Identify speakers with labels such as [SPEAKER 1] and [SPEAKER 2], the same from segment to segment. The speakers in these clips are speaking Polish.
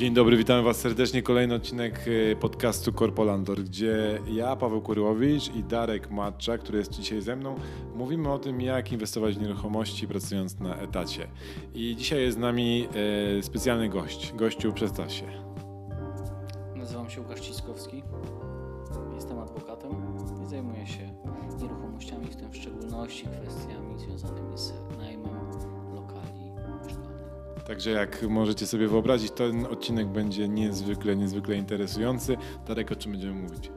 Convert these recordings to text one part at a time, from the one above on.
[SPEAKER 1] Dzień dobry, witamy Was serdecznie. Kolejny odcinek y, podcastu Korpolandor, gdzie ja, Paweł Kurłowicz i Darek Matcza, który jest dzisiaj ze mną, mówimy o tym, jak inwestować w nieruchomości pracując na etacie. I dzisiaj jest z nami e, specjalny gość. Gościu, przedstaw się.
[SPEAKER 2] Nazywam się Łukasz Ciskowski. Jestem adwokatem i zajmuję się nieruchomościami, w tym w szczególności kwestiami związanymi z.
[SPEAKER 1] Także jak możecie sobie wyobrazić, ten odcinek będzie niezwykle, niezwykle interesujący. Darek, o czym będziemy mówić?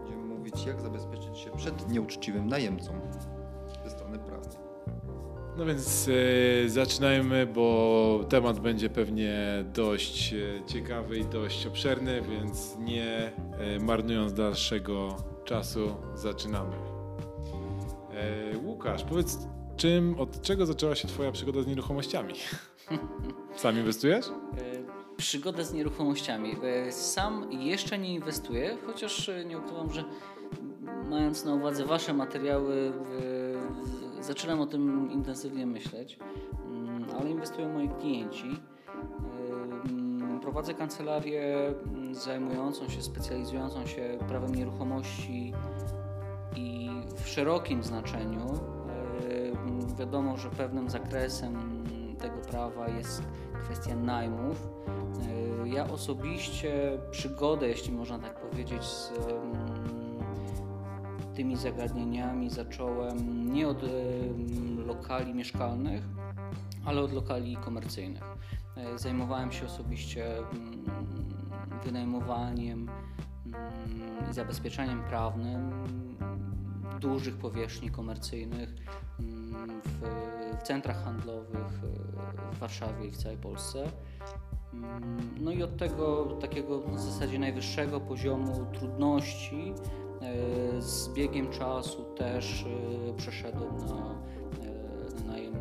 [SPEAKER 3] Będziemy mówić, jak zabezpieczyć się przed nieuczciwym najemcą ze strony prawnej.
[SPEAKER 1] No więc e, zaczynajmy, bo temat będzie pewnie dość e, ciekawy i dość obszerny, więc nie e, marnując dalszego czasu, zaczynamy. E, Łukasz, powiedz, czym, od czego zaczęła się Twoja przygoda z nieruchomościami? Sam inwestujesz?
[SPEAKER 2] E, Przygoda z nieruchomościami. E, Sam jeszcze nie inwestuję, chociaż e, nie ukrywam, że mając na uwadze Wasze materiały, zaczynam o tym intensywnie myśleć, Mm, ale inwestują moi klienci. Mm, Prowadzę kancelarię mm, zajmującą się, specjalizującą się prawem nieruchomości i w szerokim znaczeniu. Wiadomo, że pewnym zakresem tego prawa jest kwestia najmów. E, Ja osobiście przygodę, jeśli można tak powiedzieć, z em, tymi zagadnieniami zacząłem nie od em, lokali mieszkalnych, ale od lokali komercyjnych. E, Zajmowałem się osobiście mm, wynajmowaniem mm, i zabezpieczeniem prawnym dużych powierzchni komercyjnych mm, w, w centrach handlowych e, w Warszawie i w całej Polsce. Mm, No i od tego takiego w zasadzie najwyższego poziomu trudności e, z biegiem czasu też e, przeszedłem na, na najem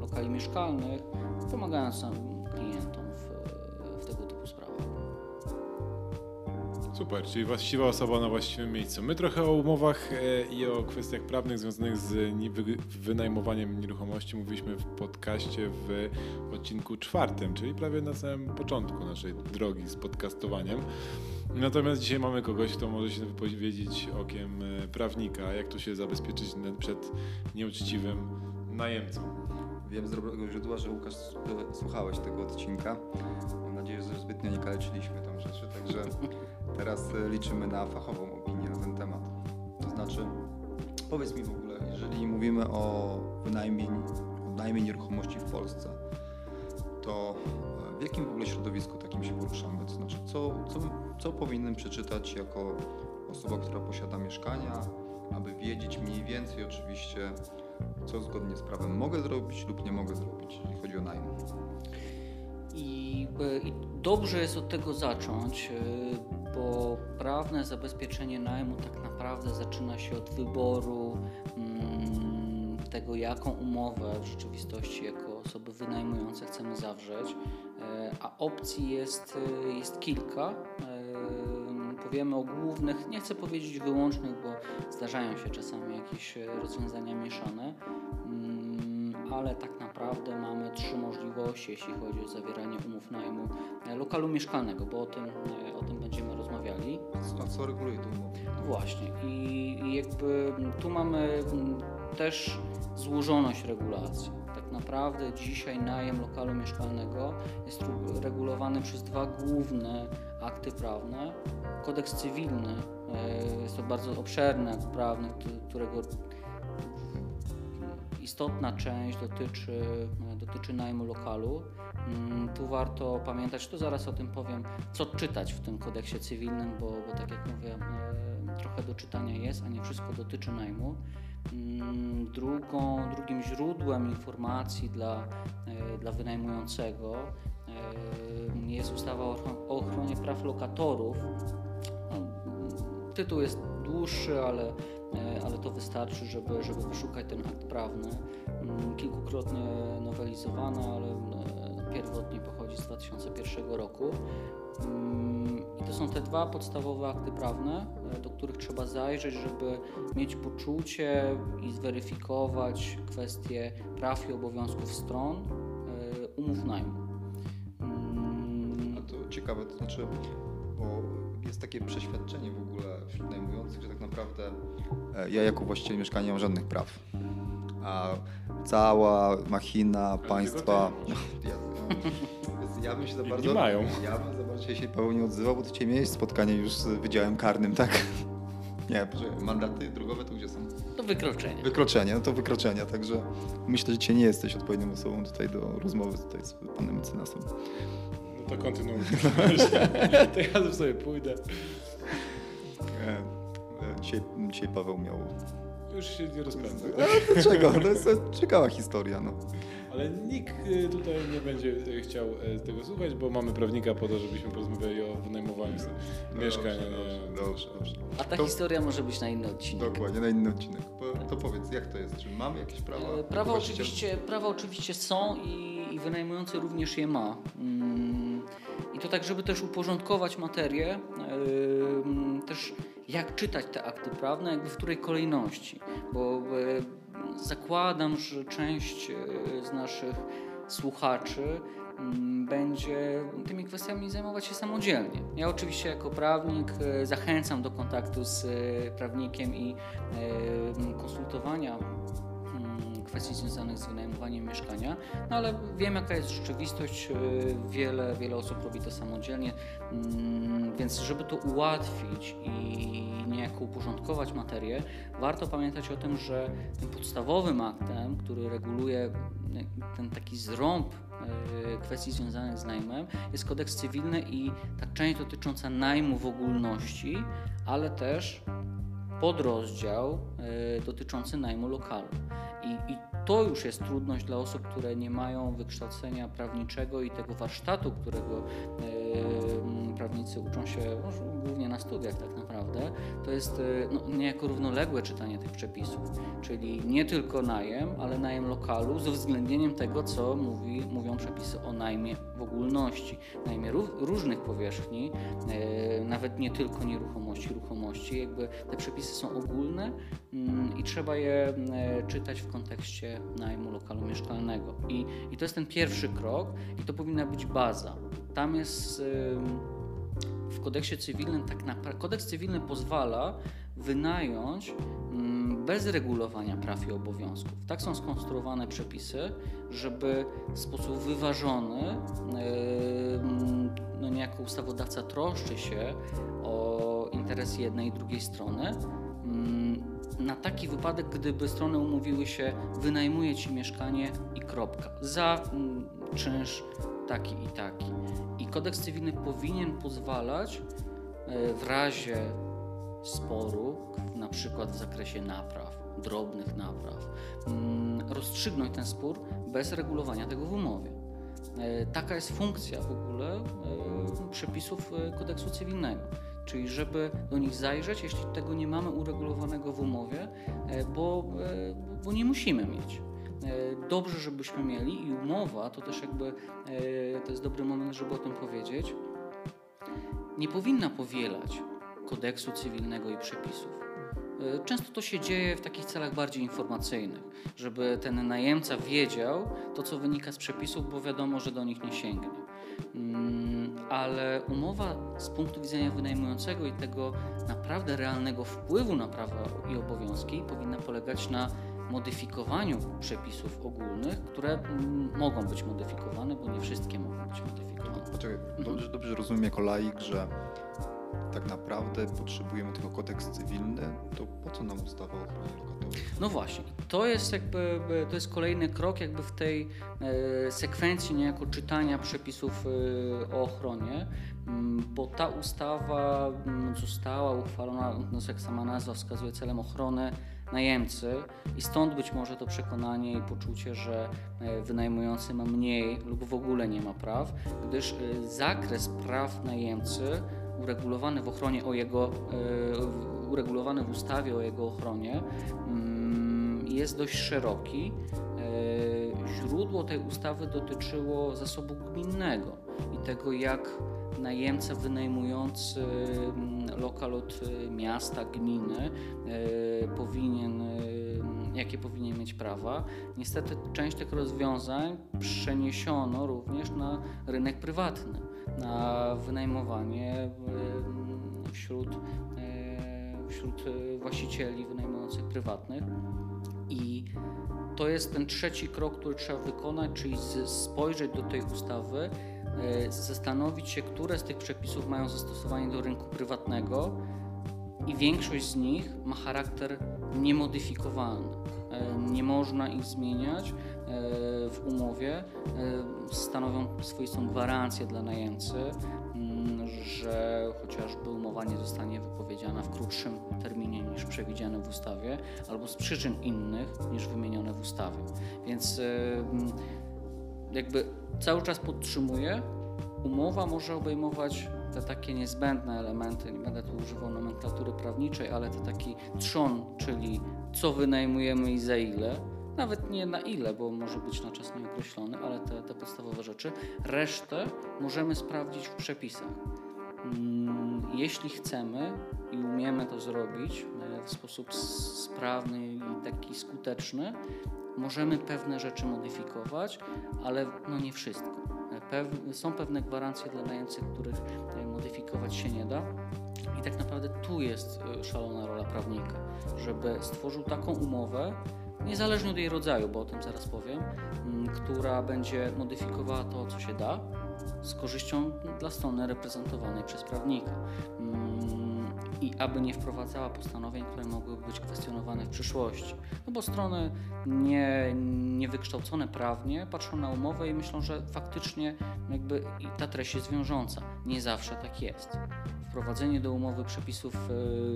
[SPEAKER 2] lokali mieszkalnych, pomagając sam
[SPEAKER 1] Super, czyli właściwa osoba na właściwym miejscu. My trochę o umowach e, i o kwestiach prawnych związanych z nie- wy- wynajmowaniem nieruchomości mówiliśmy w podcaście w odcinku czwartym, czyli prawie na samym początku naszej drogi z podcastowaniem. Natomiast dzisiaj mamy kogoś, kto może się wypowiedzieć okiem e, prawnika, jak tu się zabezpieczyć przed nieuczciwym najemcą.
[SPEAKER 3] Wiem z dobrego źródła, że Łukasz e, słuchałeś tego odcinka. Mam nadzieję, że zbytnio nie kaleczyliśmy tam rzeczy, także teraz e, liczymy na fachową opinię na ten temat. To znaczy, powiedz mi w ogóle, jeżeli mówimy o wynajmie, nieruchomości w Polsce, to e, w jakim w ogóle środowisku takim się poruszamy? To znaczy, co, co, co powinienem przeczytać jako osoba, która posiada mieszkania, aby wiedzieć mniej więcej oczywiście, co zgodnie z prawem mogę zrobić lub nie mogę zrobić, jeżeli chodzi o najem.
[SPEAKER 2] I, e, I dobrze jest od tego zacząć, bo prawne zabezpieczenie najmu tak naprawdę zaczyna się od wyboru mm, tego, jaką umowę w rzeczywistości jako osoby wynajmujące chcemy zawrzeć, E, a opcji jest, e, jest kilka. E, Powiemy o głównych, nie chcę powiedzieć wyłącznych, bo zdarzają się czasami jakieś rozwiązania mieszane. Mm, ale tak naprawdę mamy trzy możliwości, jeśli chodzi o zawieranie umów najmu e, lokalu mieszkalnego, bo o tym, e, o tym będziemy rozmawiali.
[SPEAKER 3] A co reguluje umowę?
[SPEAKER 2] Właśnie i jakby tu mamy mm, też złożoność regulacji. Tak naprawdę dzisiaj najem lokalu mieszkalnego jest regulowany przez dwa główne akty prawne. Kodeks cywilny, e, jest to bardzo obszerny akt prawny, któ- którego istotna część dotyczy, dotyczy najmu lokalu. Mm, Tu warto pamiętać, tu zaraz o tym powiem, co czytać w tym kodeksie cywilnym, bo, bo tak jak mówię, e, trochę do czytania jest, a nie wszystko dotyczy najmu. Mm, Drugą, drugim źródłem informacji dla, e, dla wynajmującego e, jest ustawa o ochron- o ochronie praw lokatorów. No, Tytuł jest dłuższy, ale, e, ale to wystarczy, żeby, żeby wyszukać ten akt prawny. Mm, Kilkukrotnie nowelizowany, ale e, pierwotnie pochodzi z 2001 roku. Mm, I to są te dwa podstawowe akty prawne, e, do których trzeba zajrzeć, żeby mieć poczucie i zweryfikować kwestie praw i obowiązków stron e, umów najmu. Mm,
[SPEAKER 3] A to ciekawe, to znaczy, bo jest takie przeświadczenie w ogóle wśród najmujących, że tak naprawdę e, ja jako właściciel mieszkania nie mam żadnych praw. A cała machina państwa. No, ja, no, ja bym się za bardzo.
[SPEAKER 1] mają.
[SPEAKER 3] Ja bym za bardzo się Paweł nie odzywał, bo to dzisiaj miałeś spotkanie już z Wydziałem Karnym, tak? Nie, poczekaj, mandaty drogowe to gdzie są?
[SPEAKER 2] To wykroczenie.
[SPEAKER 3] Wykroczenia, no to wykroczenia, także myślę, że dzisiaj nie jesteś odpowiednią osobą tutaj do rozmowy tutaj z panem mecenasem.
[SPEAKER 1] To kontynuuj. to ja sobie pójdę.
[SPEAKER 3] E, e, Dzisiaj, dzisiaj Paweł miał...
[SPEAKER 1] Już się nie rozpędzę.
[SPEAKER 3] A, dlaczego? To jest ciekawa historia, no.
[SPEAKER 1] Ale nikt y, tutaj nie będzie y, chciał y, tego słuchać, bo mamy prawnika po to, żebyśmy porozmawiali o wynajmowaniu sobie mieszkania. nie?
[SPEAKER 3] Dobrze, dobrze, dobrze.
[SPEAKER 2] A ta
[SPEAKER 3] To-
[SPEAKER 2] historia może być na inny odcinek.
[SPEAKER 3] Dokładnie, na inny odcinek. Po- To powiedz, jak to jest? Czy mamy jakieś prawa?
[SPEAKER 2] E, Prawa oczywiście, prawa oczywiście są i, i wynajmujący również je ma. Mm, I to tak, żeby też uporządkować materię, em, też jak czytać te akty prawne, jakby w której kolejności. Bo e, zakładam, że część e, z naszych słuchaczy mm, będzie tymi kwestiami zajmować się samodzielnie. Ja oczywiście jako prawnik e, zachęcam do kontaktu z prawnikiem i konsultowania kwestii związanych z wynajmowaniem mieszkania, no ale wiem jaka jest rzeczywistość, e, wiele, wiele osób robi to samodzielnie, mm, więc żeby to ułatwić i niejako uporządkować materię, warto pamiętać o tym, że podstawowym aktem, który reguluje e, ten taki zrąb e, kwestii związanych z najmem jest kodeks cywilny i ta część dotycząca najmu w ogólności, ale też podrozdział e, dotyczący najmu lokalu. I, I to już jest trudność dla osób, które nie mają wykształcenia prawniczego i tego warsztatu, którego e, prawnicy uczą się no, głównie na studiach tak naprawdę. To jest e, no, niejako równoległe czytanie tych przepisów, czyli nie tylko najem, ale najem lokalu z uwzględnieniem tego, co mówi, mówią przepisy o najmie w ogólności, najmie ró- różnych powierzchni, e, nawet nie tylko nieruchomości, ruchomości. Jakby te przepisy są ogólne mm, i trzeba je e, czytać w kontekście najmu lokalu mieszkalnego. I, I to jest ten pierwszy krok i to powinna być baza. Tam jest w kodeksie cywilnym tak naprawdę kodeks cywilny pozwala wynająć mm, bez regulowania praw i obowiązków. Tak są skonstruowane przepisy, żeby w sposób wyważony ym, no niejako ustawodawca troszczy się o interes jednej i drugiej strony. Mm, Na taki wypadek, gdyby strony umówiły się, wynajmuje ci mieszkanie i kropka. Za mm, czynsz taki i taki. I kodeks cywilny powinien pozwalać e, w razie sporu, na przykład w zakresie napraw, drobnych napraw, mm, rozstrzygnąć ten spór bez regulowania tego w umowie. E, Taka jest funkcja w ogóle e, przepisów kodeksu cywilnego. Czyli żeby do nich zajrzeć, jeśli tego nie mamy uregulowanego w umowie, bo, bo nie musimy mieć. E, Dobrze, żebyśmy mieli i umowa to też jakby e, to jest dobry moment, żeby o tym powiedzieć. Nie powinna powielać kodeksu cywilnego i przepisów. E, Często to się dzieje w takich celach bardziej informacyjnych, żeby ten najemca wiedział to, co wynika z przepisów, bo wiadomo, że do nich nie sięgnie. Mm, Ale umowa z punktu widzenia wynajmującego i tego naprawdę realnego wpływu na prawa i obowiązki powinna polegać na modyfikowaniu przepisów ogólnych, które mm, mogą być modyfikowane, bo nie wszystkie mogą być modyfikowane.
[SPEAKER 3] Poczekaj, dobrze, dobrze rozumiem jako laik, że tak naprawdę potrzebujemy tylko kodeks cywilny, to po co nam ustawa o ochronie lokatorów?
[SPEAKER 2] No właśnie, to jest jakby to jest kolejny krok jakby w tej e, sekwencji niejako czytania przepisów e, o ochronie, m, bo ta ustawa m, została uchwalona, no jak sama nazwa wskazuje, celem ochrony najemcy i stąd być może to przekonanie i poczucie, że e, wynajmujący ma mniej lub w ogóle nie ma praw, gdyż e, zakres praw najemcy uregulowany w ochronie o jego, e, uregulowany w ustawie o jego ochronie mm, jest dość szeroki. Źródło tej ustawy dotyczyło zasobu gminnego i tego, jak najemca wynajmujący mm, lokal od e, miasta, gminy e, powinien, e, jakie powinien mieć prawa. Niestety część tych rozwiązań przeniesiono również na rynek prywatny. na wynajmowanie wśród, wśród właścicieli wynajmujących prywatnych. I to jest ten trzeci krok, który trzeba wykonać, czyli spojrzeć do tej ustawy, zastanowić się, które z tych przepisów mają zastosowanie do rynku prywatnego i większość z nich ma charakter niemodyfikowalny. E, nie można ich zmieniać e, w umowie. E, stanowią swoistą gwarancję dla najemcy, mm, że chociażby umowa nie zostanie wypowiedziana w krótszym terminie niż przewidziane w ustawie, albo z przyczyn innych niż wymienione w ustawie. Więc jakby cały czas podtrzymuję, umowa może obejmować te takie niezbędne elementy, nie będę tu używał nomenklatury prawniczej, ale to taki trzon, czyli co wynajmujemy i za ile, nawet nie na ile, bo może być na czas nieokreślony, ale te, te podstawowe rzeczy. Resztę możemy sprawdzić w przepisach. Mm, jeśli chcemy i umiemy to zrobić e, w sposób sprawny i taki skuteczny, możemy pewne rzeczy modyfikować, ale no nie wszystko. Pew są pewne gwarancje dla najemców, których e, modyfikować się nie da. I tak naprawdę tu jest e, szalona rola prawnika, żeby stworzył taką umowę, niezależnie od jej rodzaju, bo o tym zaraz powiem, która będzie modyfikowała to, co się da, z korzyścią dla strony reprezentowanej przez prawnika i aby nie wprowadzała postanowień, które mogłyby być kwestionowane w przyszłości. No bo strony nie, niewykształcone prawnie patrzą na umowę i myślą, że faktycznie jakby ta treść jest wiążąca. Nie zawsze tak jest. Wprowadzenie do umowy przepisów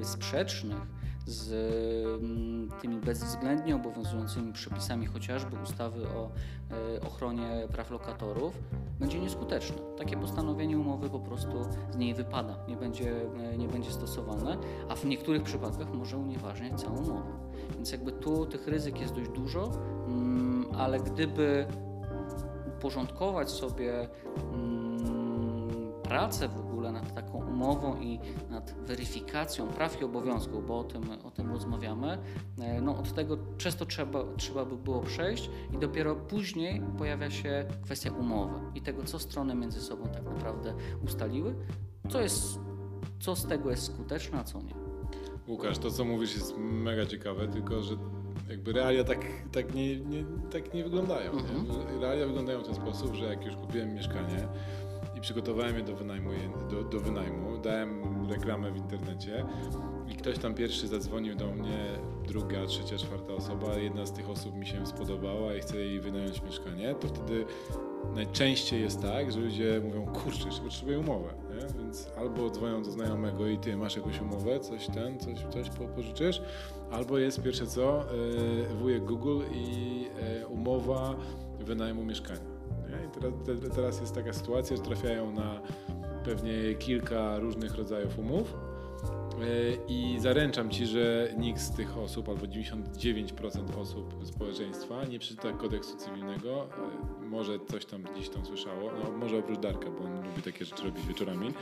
[SPEAKER 2] y, sprzecznych z mm, tymi bezwzględnie obowiązującymi przepisami chociażby ustawy o e, ochronie praw lokatorów będzie nieskuteczne. Takie postanowienie umowy po prostu z niej wypada, nie będzie, e, nie będzie stosowane, a w niektórych przypadkach może unieważniać całą umowę. Więc jakby tu tych ryzyk jest dość dużo, mm, ale gdyby uporządkować sobie mm, pracę w ogóle nad taką umową i nad weryfikacją praw i obowiązków, bo o tym, o tym rozmawiamy, e, no od tego często trzeba, trzeba by było przejść i dopiero później pojawia się kwestia umowy i tego, co strony między sobą tak naprawdę ustaliły, co, jest, co z tego jest skuteczne, a co nie.
[SPEAKER 1] Łukasz, to co mówisz jest mega ciekawe, tylko że jakby realia tak, tak, nie, nie, tak nie wyglądają. Mhm. Nie? Realia wyglądają w ten sposób, że jak już kupiłem mieszkanie, przygotowałem je do wynajmu, do, do wynajmu. Dałem reklamę w internecie i ktoś tam pierwszy zadzwonił do mnie, druga, trzecia, czwarta osoba, jedna z tych osób mi się spodobała i chce jej wynająć mieszkanie, to wtedy najczęściej jest tak, że ludzie mówią, kurczę, jeszcze potrzebuję umowę, nie? więc albo dzwonią do znajomego i ty masz jakąś umowę, coś ten, coś, coś pożyczysz, albo jest pierwsze co, yy, wujek Google i yy, umowa wynajmu mieszkania. I teraz, te, teraz jest taka sytuacja, że trafiają na pewnie kilka różnych rodzajów umów I zaręczam ci, że nikt z tych osób, albo 99% osób społeczeństwa nie przeczyta kodeksu cywilnego. E, może coś tam gdzieś tam słyszało, no, może oprócz Darka, bo on lubi takie rzeczy robić wieczorami.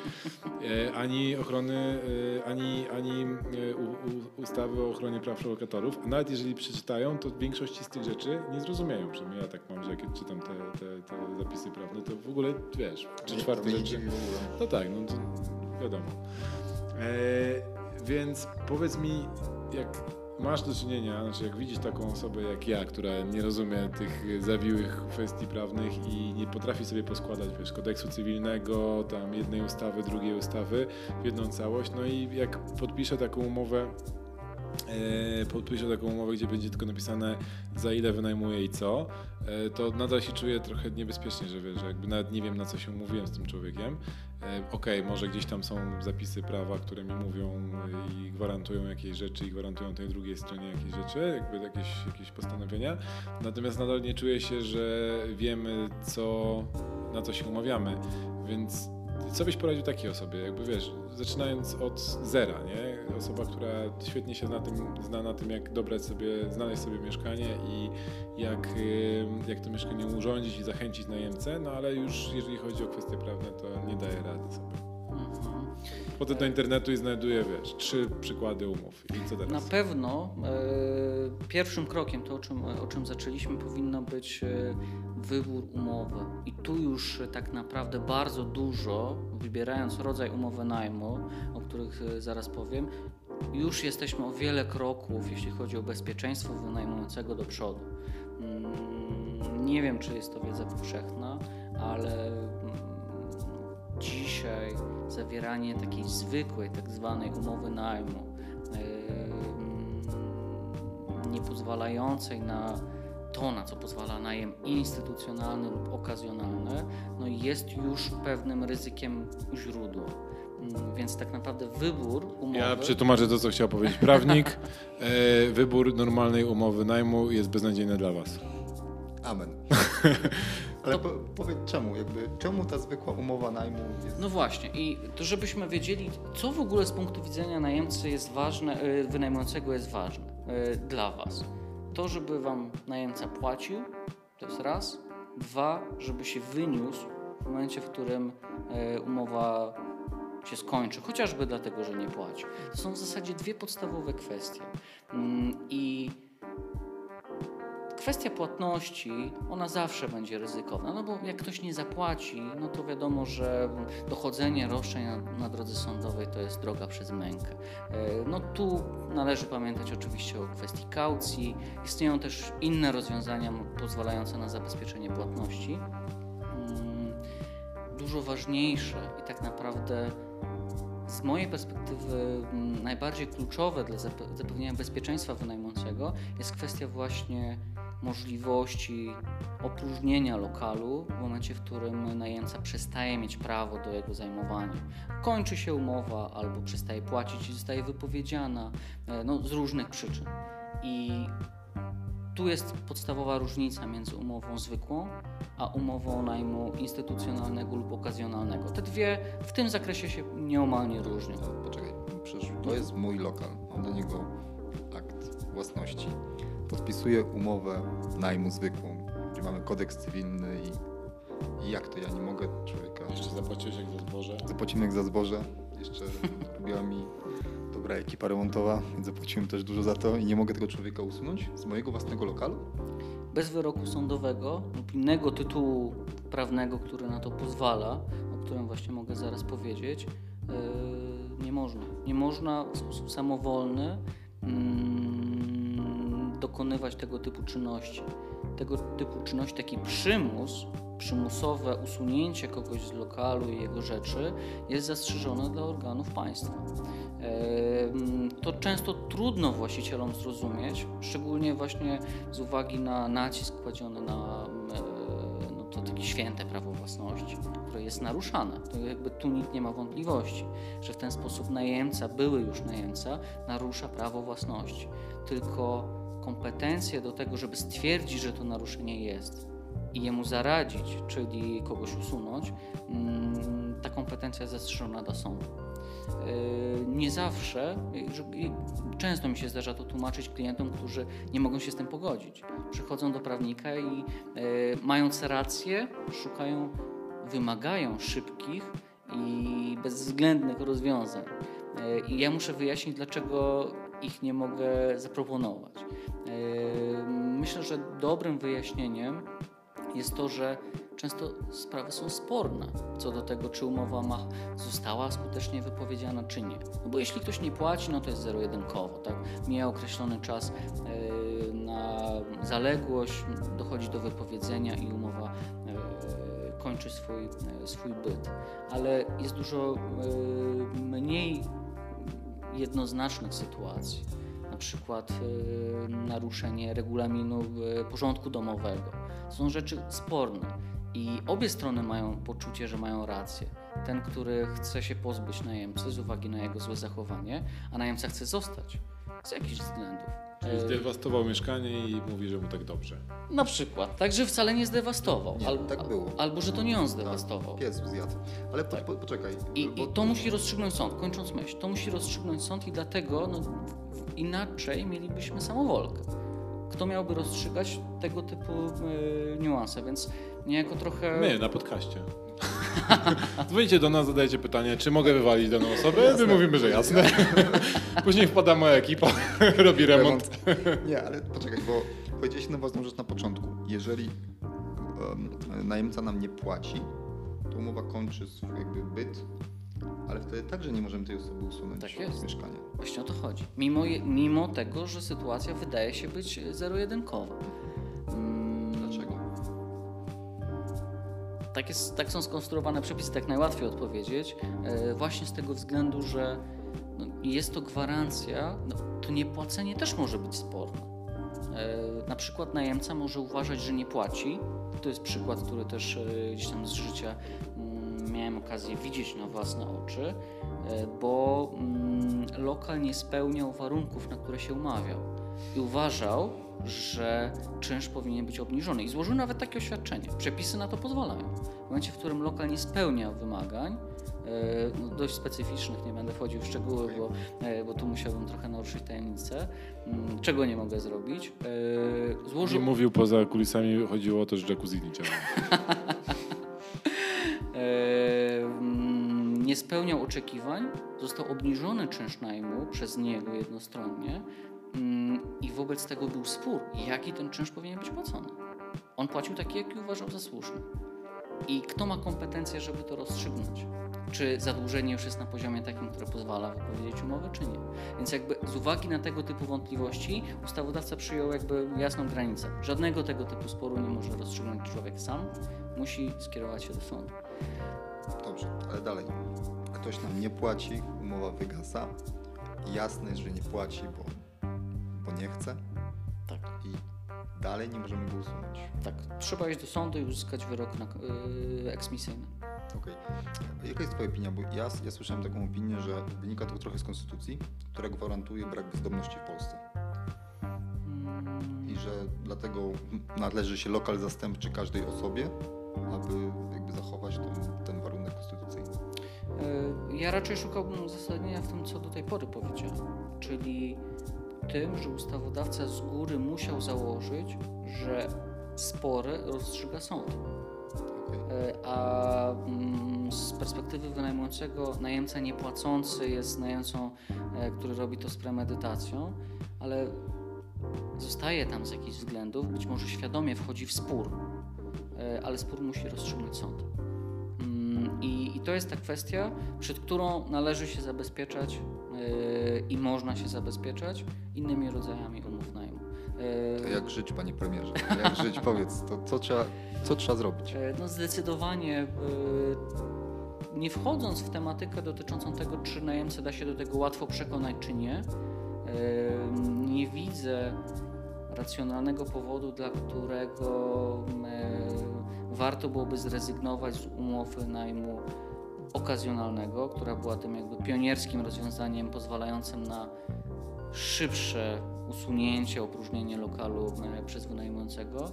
[SPEAKER 1] E, ani ochrony, ani, ani ustawy o ochronie praw lokatorów. A nawet jeżeli przeczytają, to większości z tych rzeczy nie zrozumieją. Przynajmniej ja tak mam, że jak czytam te, te, te zapisy prawne, to w ogóle wiesz, trzy czwarte rzeczy. No tak, no to wiadomo. E, więc powiedz mi, jak masz do czynienia, znaczy jak widzisz taką osobę jak ja, która nie rozumie tych zawiłych kwestii prawnych i nie potrafi sobie poskładać wiesz, kodeksu cywilnego, tam jednej ustawy, drugiej ustawy w jedną całość, no i jak podpiszę taką umowę e, podpiszę taką umowę, gdzie będzie tylko napisane za ile wynajmuję i co, e, to nadal się czuję trochę niebezpiecznie, że wiesz, że jakby nawet nie wiem na co się umówiłem z tym człowiekiem okej, okay, może gdzieś tam są zapisy prawa, które mi mówią i gwarantują jakieś rzeczy i gwarantują tej drugiej stronie jakieś rzeczy, jakby jakieś, jakieś postanowienia. Natomiast nadal nie czuję się, że wiemy, co, na co się umawiamy. Więc co byś poradził takiej osobie? Jakby wiesz, zaczynając od zera, nie? Osoba, która świetnie się zna, tym, zna na tym, jak dobrać sobie, znaleźć sobie mieszkanie i jak, jak to mieszkanie urządzić i zachęcić najemcę, no ale już jeżeli chodzi o kwestie prawne, to nie daje rady sobie. Wchodzę do internetu i znajduję, wiesz, trzy przykłady umów. I co teraz?
[SPEAKER 2] Na pewno e, pierwszym krokiem, to o czym, o czym zaczęliśmy, powinno być e, wybór umowy. I tu już e, tak naprawdę bardzo dużo, wybierając rodzaj umowy najmu, o których e, zaraz powiem, już jesteśmy o wiele kroków, jeśli chodzi o bezpieczeństwo wynajmującego do przodu. Mm, nie wiem, czy jest to wiedza powszechna, ale dzisiaj zawieranie takiej zwykłej, tak zwanej umowy najmu, nie pozwalającej na to, na co pozwala najem instytucjonalny lub okazjonalny, no jest już pewnym ryzykiem źródła. Mm, Więc tak naprawdę wybór umowy.
[SPEAKER 1] Ja przetłumaczę to, co chciał powiedzieć prawnik. E, wybór normalnej umowy najmu jest beznadziejny dla Was.
[SPEAKER 3] Amen. Ale po, powiedz czemu, jakby, czemu ta zwykła umowa najmu jest...
[SPEAKER 2] No właśnie, i to żebyśmy wiedzieli, co w ogóle z punktu widzenia najemcy jest ważne, y, wynajmującego jest ważne y, dla Was. To, żeby Wam najemca płacił, to jest raz. Dwa, żeby się wyniósł w momencie, w którym y, umowa się skończy, chociażby dlatego, że nie płaci. To są w zasadzie dwie podstawowe kwestie. Mm, I Kwestia płatności, ona zawsze będzie ryzykowna, no bo jak ktoś nie zapłaci, no to wiadomo, że dochodzenie roszczeń na, na drodze sądowej to jest droga przez mękę. E, No tu należy pamiętać oczywiście o kwestii kaucji. Istnieją też inne rozwiązania pozwalające na zabezpieczenie płatności. Mm, Dużo ważniejsze i tak naprawdę z mojej perspektywy mm, najbardziej kluczowe dla zape- zapewnienia bezpieczeństwa wynajmującego jest kwestia właśnie możliwości opróżnienia lokalu w momencie, w którym najemca przestaje mieć prawo do jego zajmowania. Kończy się umowa albo przestaje płacić i zostaje wypowiedziana e, no, z różnych przyczyn. I tu jest podstawowa różnica między umową zwykłą a umową najmu instytucjonalnego lub okazjonalnego. Te dwie w tym zakresie się nieomalnie różnią.
[SPEAKER 3] Poczekaj, przecież to jest mój lokal, mam do niego akt własności. Podpisuję umowę najmu zwykłą, gdzie mamy kodeks cywilny i, i jak to ja nie mogę człowieka...
[SPEAKER 1] Jeszcze zapłaciłeś jak za dworze.
[SPEAKER 3] Zapłaciłem jak za zboże, jeszcze robiła mi dobra ekipa remontowa, więc zapłaciłem też dużo za to i nie mogę tego człowieka usunąć z mojego własnego lokalu?
[SPEAKER 2] bez wyroku sądowego lub innego tytułu prawnego, który na to pozwala, o którym właśnie mogę zaraz powiedzieć, yy, nie można. Nie można w sposób samowolny mm, dokonywać tego typu czynności. Tego typu czynności, taki przymus, przymusowe usunięcie kogoś z lokalu i jego rzeczy jest zastrzeżone dla organów państwa. To często trudno właścicielom zrozumieć, szczególnie właśnie z uwagi na nacisk kładziony na e, no to takie święte prawo własności, które jest naruszane. To jakby tu nikt nie ma wątpliwości, że w ten sposób najemca, były już najemca, narusza prawo własności. Tylko kompetencje do tego, żeby stwierdzić, że to naruszenie jest i jemu zaradzić, czyli kogoś usunąć, mm, ta kompetencja jest zastrzeżona do sądu. Yy, Nie zawsze, często mi się zdarza to tłumaczyć klientom, którzy nie mogą się z tym pogodzić. Przychodzą do prawnika i yy, mając rację, szukają, wymagają szybkich i bezwzględnych rozwiązań. Yy, I ja muszę wyjaśnić, dlaczego ich nie mogę zaproponować. Yy, Myślę, że dobrym wyjaśnieniem jest to, że często sprawy są sporne co do tego, czy umowa ma, została skutecznie wypowiedziana, czy nie. No bo jeśli ktoś nie płaci, no to jest zero-jedynkowo, tak? Mija określony czas yy, na zaległość, dochodzi do wypowiedzenia i umowa yy, kończy swój, swój byt. Ale jest dużo mniej jednoznacznych sytuacji na przykład y, naruszenie regulaminu y, porządku domowego. Są rzeczy sporne i obie strony mają poczucie, że mają rację. Ten, który chce się pozbyć najemcy z uwagi na jego złe zachowanie, a najemca chce zostać z jakichś względów.
[SPEAKER 1] Czyli
[SPEAKER 2] Y,
[SPEAKER 1] zdewastował mieszkanie i mówi, że mu tak dobrze.
[SPEAKER 2] Na przykład, także wcale nie zdewastował.
[SPEAKER 3] Nie,
[SPEAKER 2] Al-
[SPEAKER 3] tak było.
[SPEAKER 2] Albo, że to nie on zdewastował.
[SPEAKER 3] Pies zjadł. Ale po,
[SPEAKER 2] Tak.
[SPEAKER 3] po, poczekaj.
[SPEAKER 2] I,
[SPEAKER 3] bo-
[SPEAKER 2] I to musi rozstrzygnąć sąd, kończąc myśl. To musi rozstrzygnąć sąd i dlatego no, inaczej mielibyśmy samowolkę. Kto miałby rozstrzygać tego typu y, niuanse, więc niejako trochę...
[SPEAKER 1] My na podcaście. Dzwonicie do nas, zadajecie pytanie, czy mogę wywalić daną osobę? My mówimy, że jasne. Później wpada moja ekipa, robi remont.
[SPEAKER 3] Nie, ale poczekaj, bo powiedziałeś na ważną rzecz na początku. Jeżeli um, najemca nam nie płaci, to umowa kończy swój jakby byt, ale wtedy także nie możemy tej osoby usunąć
[SPEAKER 2] Tak jest.
[SPEAKER 3] z mieszkania.
[SPEAKER 2] Właśnie o to chodzi. Mimo, mimo tego, że sytuacja wydaje się być zero-jedynkowa. Tak, jest, tak są skonstruowane przepisy, tak najłatwiej odpowiedzieć, e, właśnie z tego względu, że no, jest to gwarancja, no, to niepłacenie też może być sporne. E, na przykład najemca może uważać, że nie płaci. To jest przykład, który też e, gdzieś tam z życia mm, miałem okazję widzieć na własne oczy, bo mm, lokal nie spełniał warunków, na które się umawiał i uważał, że czynsz powinien być obniżony i złożył nawet takie oświadczenie. Przepisy na to pozwalają. W momencie, w którym lokal nie spełnia wymagań, e, no dość specyficznych, nie będę wchodził w szczegóły, bo, e, bo tu musiałbym trochę naruszyć tajemnicę, mm, czego nie mogę zrobić. E,
[SPEAKER 1] Nie
[SPEAKER 2] Złożył,
[SPEAKER 1] mówił poza kulisami, chodziło o to, że jacuzzi nie działa.
[SPEAKER 2] mm, nie spełniał oczekiwań, został obniżony czynsz najmu przez niego jednostronnie i wobec tego był spór, jaki ten czynsz powinien być płacony. On płacił taki, jaki uważał za słuszny. I kto ma kompetencje, żeby to rozstrzygnąć? Czy zadłużenie już jest na poziomie takim, które pozwala wypowiedzieć umowę, czy nie? Więc jakby z uwagi na tego typu wątpliwości ustawodawca przyjął jakby jasną granicę. Żadnego tego typu sporu nie może rozstrzygnąć człowiek sam, musi skierować się do sądu.
[SPEAKER 3] Dobrze, ale dalej. Ktoś nam nie płaci, umowa wygasa. Jasne jest, że nie płaci, bo, bo nie chce
[SPEAKER 2] Tak.
[SPEAKER 3] i dalej nie możemy go usunąć.
[SPEAKER 2] Tak, trzeba iść do sądu i uzyskać wyrok na, yy, eksmisyjny.
[SPEAKER 3] Okej. Jaka jest Twoja opinia? Bo ja, ja słyszałem taką opinię, że wynika to trochę z konstytucji, która gwarantuje brak bezdomności w Polsce.
[SPEAKER 2] Mm,
[SPEAKER 3] I że dlatego należy się lokal zastępczy każdej osobie, aby jakby zachować tą, ten warunek konstytucyjny.
[SPEAKER 2] yy, ja raczej szukałbym uzasadnienia w tym, co do tej pory powiedziałem, czyli tym, że ustawodawca z góry musiał założyć, że spory rozstrzyga sąd. E, A mm, z perspektywy wynajmującego najemca niepłacący jest najemcą, e, który robi to z premedytacją, ale zostaje tam z jakichś względów, być może świadomie wchodzi w spór, e, ale spór musi rozstrzygnąć sąd. Mm, I, I to jest ta kwestia, przed którą należy się zabezpieczać i można się zabezpieczać innymi rodzajami umów najmu. E,
[SPEAKER 3] To jak żyć, panie premierze? Jak żyć? Powiedz, to co trzeba, co trzeba zrobić?
[SPEAKER 2] E, No zdecydowanie nie wchodząc w tematykę dotyczącą tego, czy najemcę da się do tego łatwo przekonać, czy nie, nie widzę racjonalnego powodu, dla którego warto byłoby zrezygnować z umowy najmu okazjonalnego, która była tym jakby pionierskim rozwiązaniem pozwalającym na szybsze usunięcie, opróżnienie lokalu e, przez wynajmującego,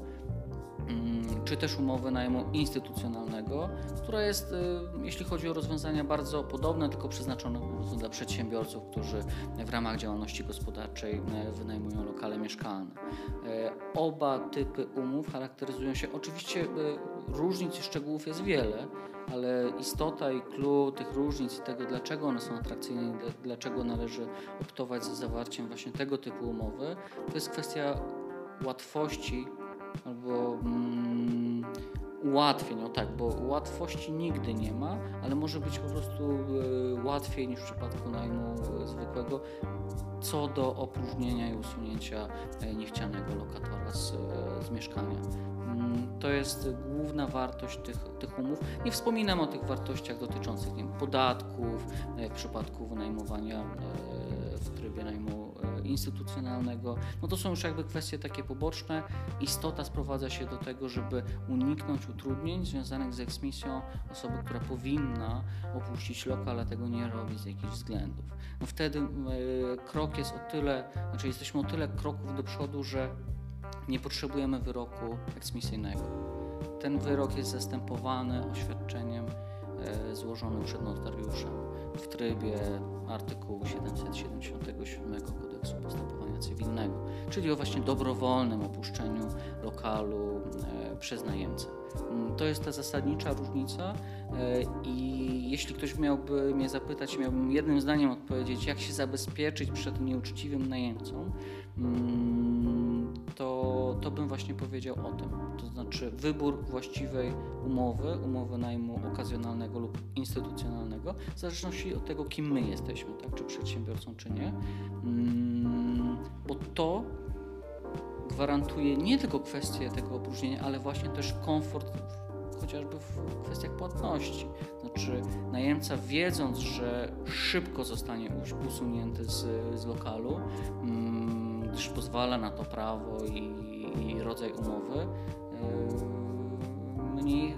[SPEAKER 2] Mm, czy też umowy najmu instytucjonalnego, która jest, y, jeśli chodzi o rozwiązania bardzo podobne, tylko przeznaczone dla przedsiębiorców, którzy w ramach działalności gospodarczej e, wynajmują lokale mieszkalne. E, Oba typy umów charakteryzują się, oczywiście e, różnic i szczegółów jest wiele, ale istota i clue tych różnic i tego, dlaczego one są atrakcyjne i dla- dlaczego należy optować za zawarciem właśnie tego typu umowy, to jest kwestia łatwości albo mm, ułatwień, o tak, bo łatwości nigdy nie ma, ale może być po prostu e, łatwiej niż w przypadku najmu e, zwykłego co do opróżnienia i usunięcia e, niechcianego lokatora z, z mieszkania. To jest główna wartość tych, tych umów. Nie wspominam o tych wartościach dotyczących nie wiem, podatków e, w przypadku wynajmowania e, w trybie najmu e, instytucjonalnego. No to są już jakby kwestie takie poboczne. Istota sprowadza się do tego, żeby uniknąć utrudnień związanych z eksmisją osoby, która powinna opuścić lokal, a tego nie robi z jakichś względów. No wtedy krok jest o tyle, znaczy jesteśmy o tyle kroków do przodu, że nie potrzebujemy wyroku eksmisyjnego. Ten wyrok jest zastępowany oświadczeniem e, złożonym przed notariuszem w trybie artykułu 777 Kodeksu postępowania cywilnego, czyli o właśnie dobrowolnym opuszczeniu lokalu e, przez najemcę. Mm, To jest ta zasadnicza różnica e, i jeśli ktoś miałby mnie zapytać, miałbym jednym zdaniem odpowiedzieć, jak się zabezpieczyć przed nieuczciwym najemcą, to, to bym właśnie powiedział o tym. To znaczy wybór właściwej umowy, umowy najmu okazjonalnego lub instytucjonalnego, w zależności od tego, kim my jesteśmy, tak? czy przedsiębiorcą, czy nie. Mm, Bo to gwarantuje nie tylko kwestię tego opróżnienia, ale właśnie też komfort chociażby w kwestiach płatności. Znaczy najemca wiedząc, że szybko zostanie us- usunięty z, z lokalu, mm, gdyż pozwala na to prawo i, i rodzaj umowy, yy, mniej,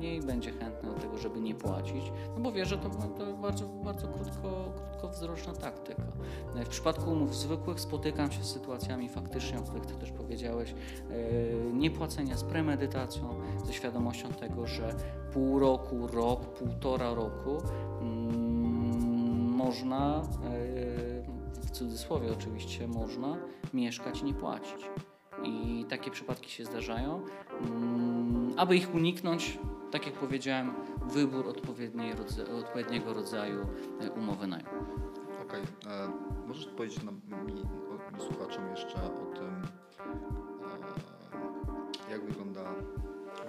[SPEAKER 2] mniej będzie chętny do tego, żeby nie płacić, no bo wie, że to, to bardzo, bardzo krótko, krótkowzroczna taktyka. W przypadku umów zwykłych spotykam się z sytuacjami faktycznie, o których Ty też powiedziałeś, yy, niepłacenia z premedytacją, ze świadomością tego, że pół roku, rok, półtora roku mm, można, yy, cudzysłowie oczywiście, można mieszkać i nie płacić. I takie przypadki się zdarzają. Mm, Aby ich uniknąć, tak jak powiedziałem, wybór odpowiedniego rodzaju e, umowy najmu.
[SPEAKER 3] Okej, e, możesz powiedzieć nam, mi, mi słuchaczom jeszcze o tym, e, jak wygląda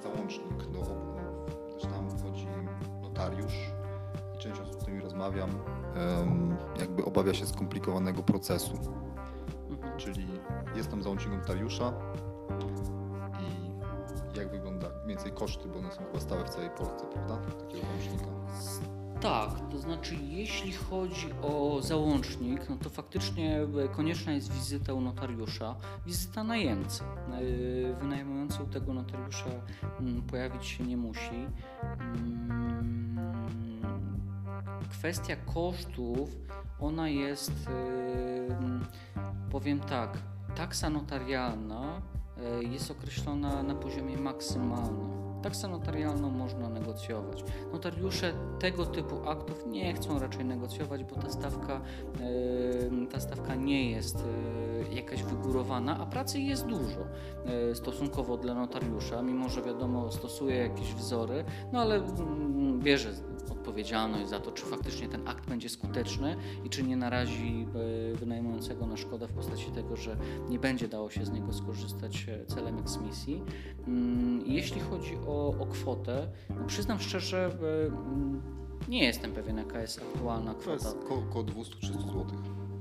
[SPEAKER 3] załącznik do umów. Em, jakby obawia się skomplikowanego procesu. Czyli jest tam załącznik notariusza i jak wygląda mniej więcej koszty, bo one są chyba stałe w całej Polsce, prawda? Takiego załącznika.
[SPEAKER 2] Tak, to znaczy jeśli chodzi o załącznik, no to faktycznie e, konieczna jest wizyta u notariusza, wizyta najemcy. E, Wynajmujący tego notariusza mm, pojawić się nie musi. Kwestia kosztów, ona jest, e, mm, powiem tak, taksa notarialna e, jest określona na poziomie maksymalnym. Taksę notarialną można negocjować. Notariusze tego typu aktów nie chcą raczej negocjować, bo ta stawka, e, ta stawka nie jest jakaś wygórowana, a pracy jest dużo stosunkowo dla notariusza, mimo że wiadomo stosuje jakieś wzory, no ale mm, bierze odpowiedzialność za to, czy faktycznie ten akt będzie skuteczny i czy nie narazi e, wynajmującego na szkodę w postaci tego, że nie będzie dało się z niego skorzystać e, celem eksmisji. Mm, Jeśli chodzi o, o kwotę, no przyznam szczerze, e, mm, nie jestem pewien, jaka jest aktualna
[SPEAKER 3] To
[SPEAKER 2] kwota.
[SPEAKER 3] jest około, około 200-300 zł.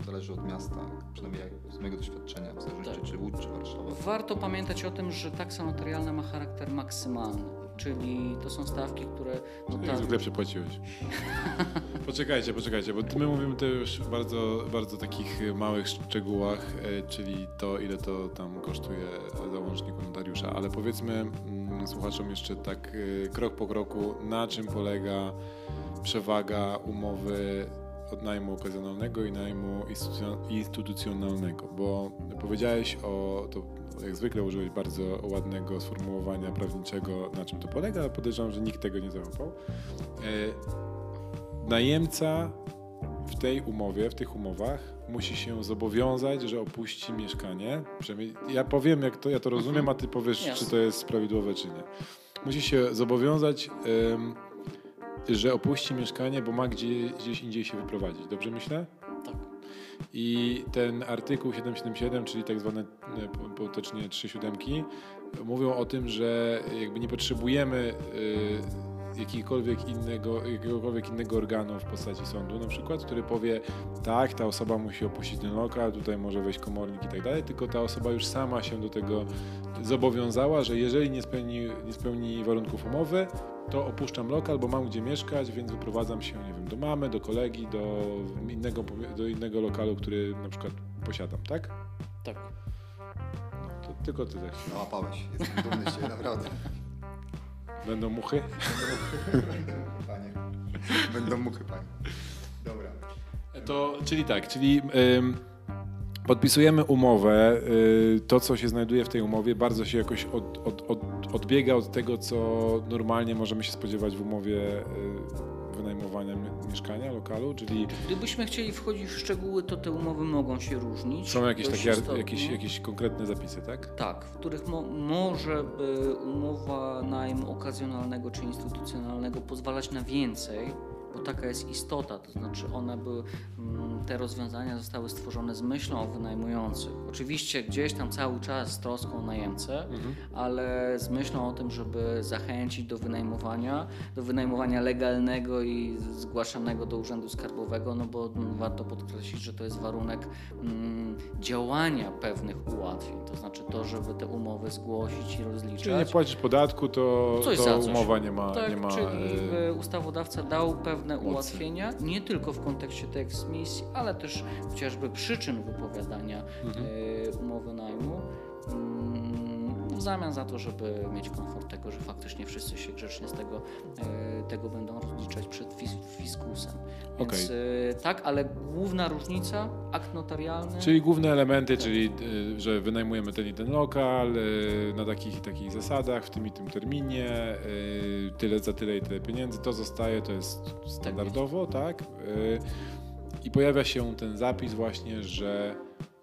[SPEAKER 3] Zależy od miasta, przynajmniej z mojego doświadczenia, w zależności
[SPEAKER 2] Tak.
[SPEAKER 3] czy Łódź, czy Warszawa.
[SPEAKER 2] Warto pamiętać o tym, że taksa notarialna ma charakter maksymalny, czyli to są stawki, które
[SPEAKER 1] Jak
[SPEAKER 2] notar...
[SPEAKER 1] zwykle przepłaciłeś. poczekajcie, poczekajcie, bo my mówimy tutaj już w bardzo, bardzo takich małych szczegółach, e, czyli to, ile to tam kosztuje załącznik notariusza, ale powiedzmy mm, słuchaczom jeszcze tak e, krok po kroku, na czym polega przewaga umowy od najmu okazjonalnego i najmu instytucjon- instytucjonalnego, bo powiedziałeś o, to jak zwykle użyłeś bardzo ładnego sformułowania prawniczego, na czym to polega, ale podejrzewam, że nikt tego nie załapał. E, najemca w tej umowie, w tych umowach musi się zobowiązać, że opuści mieszkanie. Przynajmniej ja powiem, jak to ja to rozumiem, a ty powiesz,
[SPEAKER 2] Jasne.
[SPEAKER 1] czy to jest prawidłowe, czy nie. Musi się zobowiązać, że opuści mieszkanie, bo ma gdzie, gdzieś indziej się wyprowadzić. Dobrze myślę? I ten artykuł 777, czyli tak zwane e, po- potocznie trzy siódemki, mówią o tym, że jakby nie potrzebujemy jakikolwiek innego, jakiegokolwiek innego organu w postaci sądu na przykład, który powie tak, ta osoba musi opuścić ten lokal, tutaj może wejść komornik i tak dalej, tylko ta osoba już sama się do tego zobowiązała, że jeżeli nie spełni, nie spełni warunków umowy, to opuszczam lokal, bo mam gdzie mieszkać, więc wyprowadzam się, nie wiem, do mamy, do kolegi, do innego, do innego lokalu, który na przykład posiadam, tak?
[SPEAKER 2] Tak.
[SPEAKER 1] No, to tylko ty tak.
[SPEAKER 3] Załapałeś, jestem dumny z Ciebie, naprawdę.
[SPEAKER 1] Będą muchy?
[SPEAKER 3] Panie. Będą muchy, panie. Dobra.
[SPEAKER 1] To, czyli tak, czyli podpisujemy umowę. Y, to, co się znajduje w tej umowie, bardzo się jakoś od, od, od, odbiega od tego, co normalnie możemy się spodziewać w umowie y, wynajmowania mi- mieszkania, lokalu, czyli
[SPEAKER 2] Gdybyśmy chcieli wchodzić w szczegóły, to te umowy mogą się różnić.
[SPEAKER 1] są jakieś takie
[SPEAKER 2] istotnie.
[SPEAKER 1] jakieś, jakieś konkretne zapisy, tak?
[SPEAKER 2] Tak, w których mo- może by umowa najmu okazjonalnego czy instytucjonalnego pozwalać na więcej, bo taka jest istota, to znaczy one były, mm, te rozwiązania zostały stworzone z myślą o wynajmujących. Oczywiście gdzieś tam cały czas z troską o najemcę, ale z myślą o tym, żeby zachęcić do wynajmowania, do wynajmowania legalnego i zgłaszanego do Urzędu Skarbowego, no bo mm, warto podkreślić, że to jest warunek mm, działania pewnych ułatwień, to znaczy to, żeby te umowy zgłosić i rozliczać.
[SPEAKER 1] Czyli nie płacisz podatku, to, to umowa nie ma,
[SPEAKER 2] tak,
[SPEAKER 1] nie ma
[SPEAKER 2] czyli
[SPEAKER 1] e,
[SPEAKER 2] e, ustawodawca dał pewne ułatwienia, nie tylko w kontekście tej eksmisji, ale też chociażby przyczyn wypowiadania
[SPEAKER 1] Mhm.
[SPEAKER 2] e, umowy najmu. W zamian za to, żeby mieć komfort tego, że faktycznie wszyscy się grzecznie z tego, e, tego będą rozliczać przed fis fiskusem. Więc
[SPEAKER 1] Okej.
[SPEAKER 2] e, tak, ale główna różnica, akt notarialny.
[SPEAKER 1] Czyli główne elementy,
[SPEAKER 2] Tak.
[SPEAKER 1] czyli y, że wynajmujemy ten i ten lokal na takich i takich zasadach, w tym i tym terminie, tyle za tyle i tyle pieniędzy, to zostaje, to jest standardowo, tak? Y, I pojawia się ten zapis właśnie, że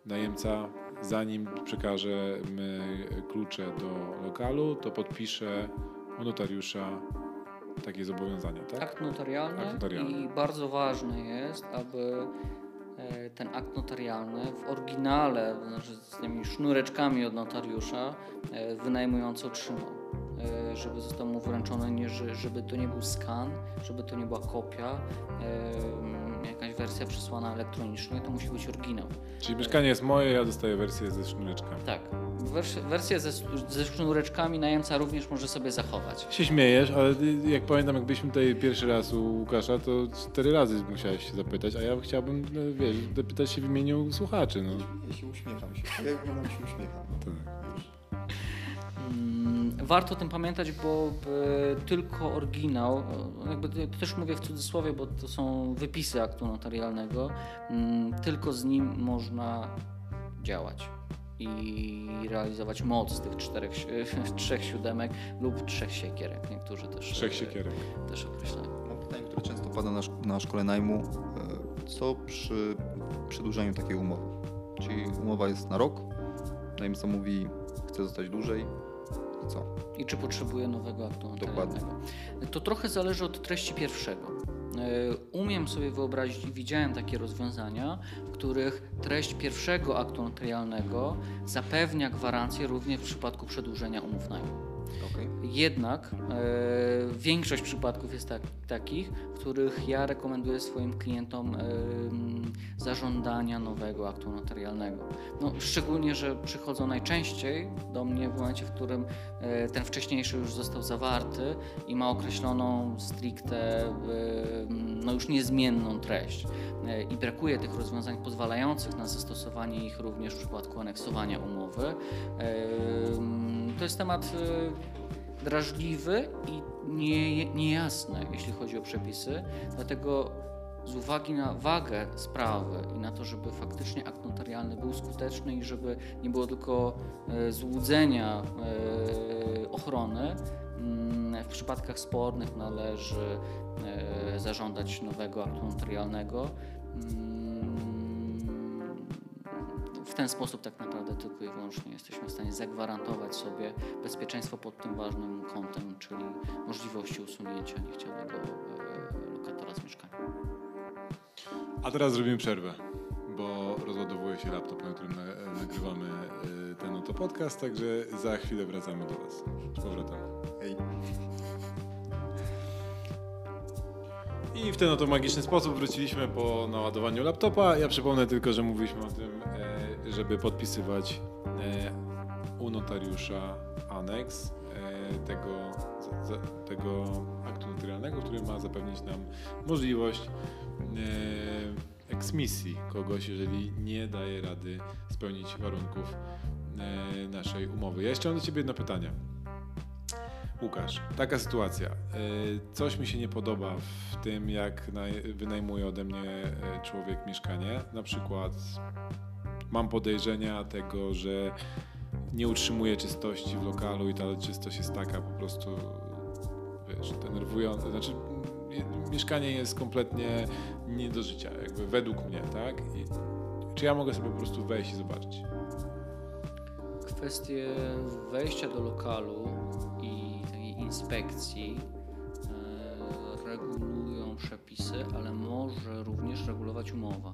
[SPEAKER 1] najemca zanim przekażemy klucze do lokalu, to podpisze u notariusza takie zobowiązanie, tak?
[SPEAKER 2] Akt notarialny,
[SPEAKER 1] Akt notarialny.
[SPEAKER 2] i bardzo ważne jest, aby e, ten akt notarialny w oryginale, znaczy z tymi sznureczkami od notariusza e, wynajmujący otrzymał. E, Żeby został mu wręczony, nie, że- żeby to nie był skan, żeby to nie była kopia, jakaś wersja przesłana elektronicznie, to musi być oryginał.
[SPEAKER 1] Czyli mieszkanie jest moje, ja dostaję wersję ze sznureczkami.
[SPEAKER 2] Tak. Wers- Wersję ze, ze sznureczkami najemca również może sobie zachować.
[SPEAKER 1] się śmiejesz, ale ty- jak pamiętam, jak byliśmy tutaj pierwszy raz u Łukasza, to cztery razy musiałeś się zapytać, a ja chciałbym, no, wiesz, zapytać się w imieniu słuchaczy, no.
[SPEAKER 3] Ja się uśmiecham się. Ja wyglądam się uśmiecham.
[SPEAKER 1] Tak.
[SPEAKER 3] Już.
[SPEAKER 2] Warto o tym pamiętać, bo e, tylko oryginał, e, jakby to też mówię w cudzysłowie, bo to są wypisy aktu notarialnego, mm, tylko z nim można działać i realizować moc tych czterech, trzech siódemek lub trzech siekierek. Niektórzy też,
[SPEAKER 1] Trzech
[SPEAKER 2] e,
[SPEAKER 1] siekierek.
[SPEAKER 2] też określają.
[SPEAKER 3] Mam pytanie, które często pada na, na szkole najmu. Co przy przedłużaniu takiej umowy? Czyli umowa jest na rok, najemca mówi, chce zostać dłużej. I co?
[SPEAKER 2] I czy potrzebuje nowego aktu
[SPEAKER 3] Dokładnie.
[SPEAKER 2] To trochę zależy od treści pierwszego. E, Umiem sobie wyobrazić i widziałem takie rozwiązania, w których treść pierwszego aktu notarialnego zapewnia gwarancję również w przypadku przedłużenia umów najmu.
[SPEAKER 3] Okej.
[SPEAKER 2] Jednak e, większość przypadków jest tak, takich, w których ja rekomenduję swoim klientom e, m, zażądania nowego aktu notarialnego. No, szczególnie, że przychodzą najczęściej do mnie w momencie, w którym e, ten wcześniejszy już został zawarty i ma określoną stricte, e, no już niezmienną treść. E, I brakuje tych rozwiązań pozwalających na zastosowanie ich również w przypadku aneksowania umowy. To jest temat e, drażliwy i nie, niejasny, jeśli chodzi o przepisy, dlatego z uwagi na wagę sprawy i na to, żeby faktycznie akt notarialny był skuteczny i żeby nie było tylko e, złudzenia e, ochrony, mm, w przypadkach spornych należy zażądać nowego aktu notarialnego. W ten sposób tak naprawdę tylko i wyłącznie jesteśmy w stanie zagwarantować sobie bezpieczeństwo pod tym ważnym kątem, czyli możliwości usunięcia niechcianego e, lokatora z mieszkania.
[SPEAKER 1] A teraz zrobimy przerwę, bo rozładowuje się laptop, na którym na, nagrywamy y, ten oto podcast, także za chwilę wracamy do Was. Z powrotem.
[SPEAKER 3] Ej.
[SPEAKER 1] I w ten oto magiczny sposób wróciliśmy po naładowaniu laptopa. Ja przypomnę tylko, że mówiliśmy o tym, e, żeby podpisywać e, u notariusza aneks e, tego, tego aktu notarialnego, który ma zapewnić nam możliwość e, eksmisji kogoś, jeżeli nie daje rady spełnić warunków naszej umowy. Ja jeszcze mam do Ciebie jedno pytanie. Łukasz, taka sytuacja. Coś mi się nie podoba w tym, jak naj- wynajmuje ode mnie człowiek mieszkanie. Na przykład mam podejrzenia tego, że nie utrzymuje czystości w lokalu i ta czystość jest taka po prostu, wiesz, denerwująca. Znaczy, mieszkanie jest kompletnie nie do życia, jakby według mnie, tak? I, czy ja mogę sobie po prostu wejść i zobaczyć?
[SPEAKER 2] Kwestie wejścia do lokalu i takiej inspekcji e, regulują przepisy, ale może również regulować umowa.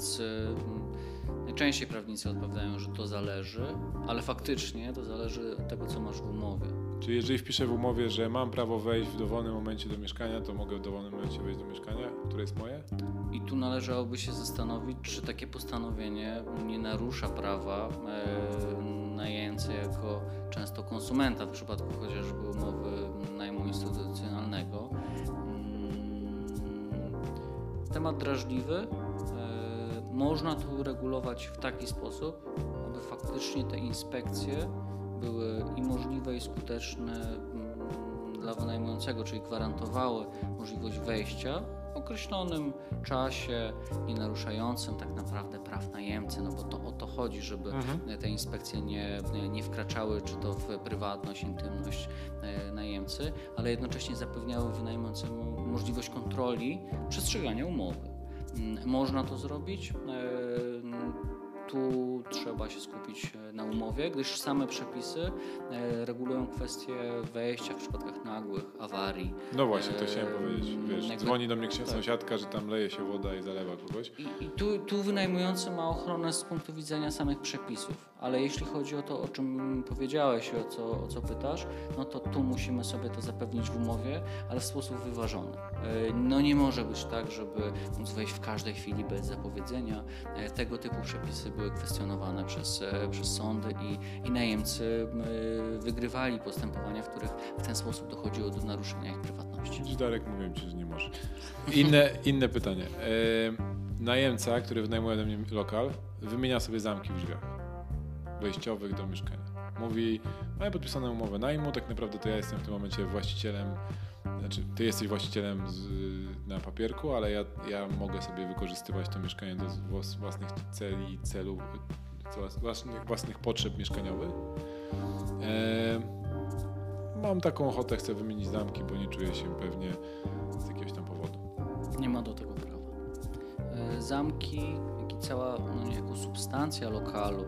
[SPEAKER 2] Więc e, najczęściej prawnicy odpowiadają, że to zależy, ale faktycznie to zależy od tego, co masz w umowie.
[SPEAKER 1] Czyli jeżeli wpiszę w umowie, że mam prawo wejść w dowolnym momencie do mieszkania, to mogę w dowolnym momencie wejść do mieszkania, które jest moje?
[SPEAKER 2] I tu należałoby się zastanowić, czy takie postanowienie nie narusza prawa e, najemcy jako często konsumenta w przypadku chociażby umowy najmu instytucjonalnego. Mm, Temat drażliwy. Można tu regulować w taki sposób, aby faktycznie te inspekcje były i możliwe, i skuteczne mm, dla wynajmującego, czyli gwarantowały możliwość wejścia w określonym czasie, nie naruszającym tak naprawdę praw najemcy, no bo to o to chodzi, żeby
[SPEAKER 1] Mhm.
[SPEAKER 2] te inspekcje nie, nie wkraczały czy to w prywatność, intymność e, najemcy, ale jednocześnie zapewniały wynajmującemu możliwość kontroli przestrzegania umowy. Mm, Można to zrobić. E, Tu trzeba się skupić e, na umowie, gdyż same przepisy e, regulują kwestie wejścia w przypadkach nagłych awarii.
[SPEAKER 1] No właśnie, to chciałem
[SPEAKER 2] Eee,
[SPEAKER 1] powiedzieć. Wiesz,
[SPEAKER 2] jakby-
[SPEAKER 1] dzwoni do mnie księ-
[SPEAKER 2] tak.
[SPEAKER 1] sąsiadka, że tam leje się woda i zalewa kogoś.
[SPEAKER 2] I, i tu, tu wynajmujący ma ochronę z punktu widzenia samych przepisów, ale jeśli chodzi o to, o czym powiedziałeś i o co, o co pytasz, no to tu musimy sobie to zapewnić w umowie, ale w sposób wyważony. E, No nie może być tak, żeby móc wejść w każdej chwili bez zapowiedzenia. E, Tego typu przepisy były kwestionowane przez, e, przez sądy i, i najemcy e, wygrywali postępowania, w których w ten sposób dochodziło do naruszenia ich prywatności.
[SPEAKER 1] Darek, mówiłem ci, że nie może. Inne, inne pytanie. E, najemca, który wynajmuje ode mnie lokal, wymienia sobie zamki w drzwiach wejściowych do mieszkania. Mówi, mamy podpisaną umowę najmu, tak naprawdę to ja jestem w tym momencie właścicielem, znaczy ty jesteś właścicielem z, na papierku, ale ja, ja mogę sobie wykorzystywać to mieszkanie do włas- własnych celi, celów, włas- własnych, własnych potrzeb mieszkaniowych. E, mam taką ochotę, chcę wymienić zamki, bo nie czuję się pewnie z jakiegoś tam powodu.
[SPEAKER 2] Nie ma do tego prawa. E, Zamki, jak i cała no, niejako substancja lokalu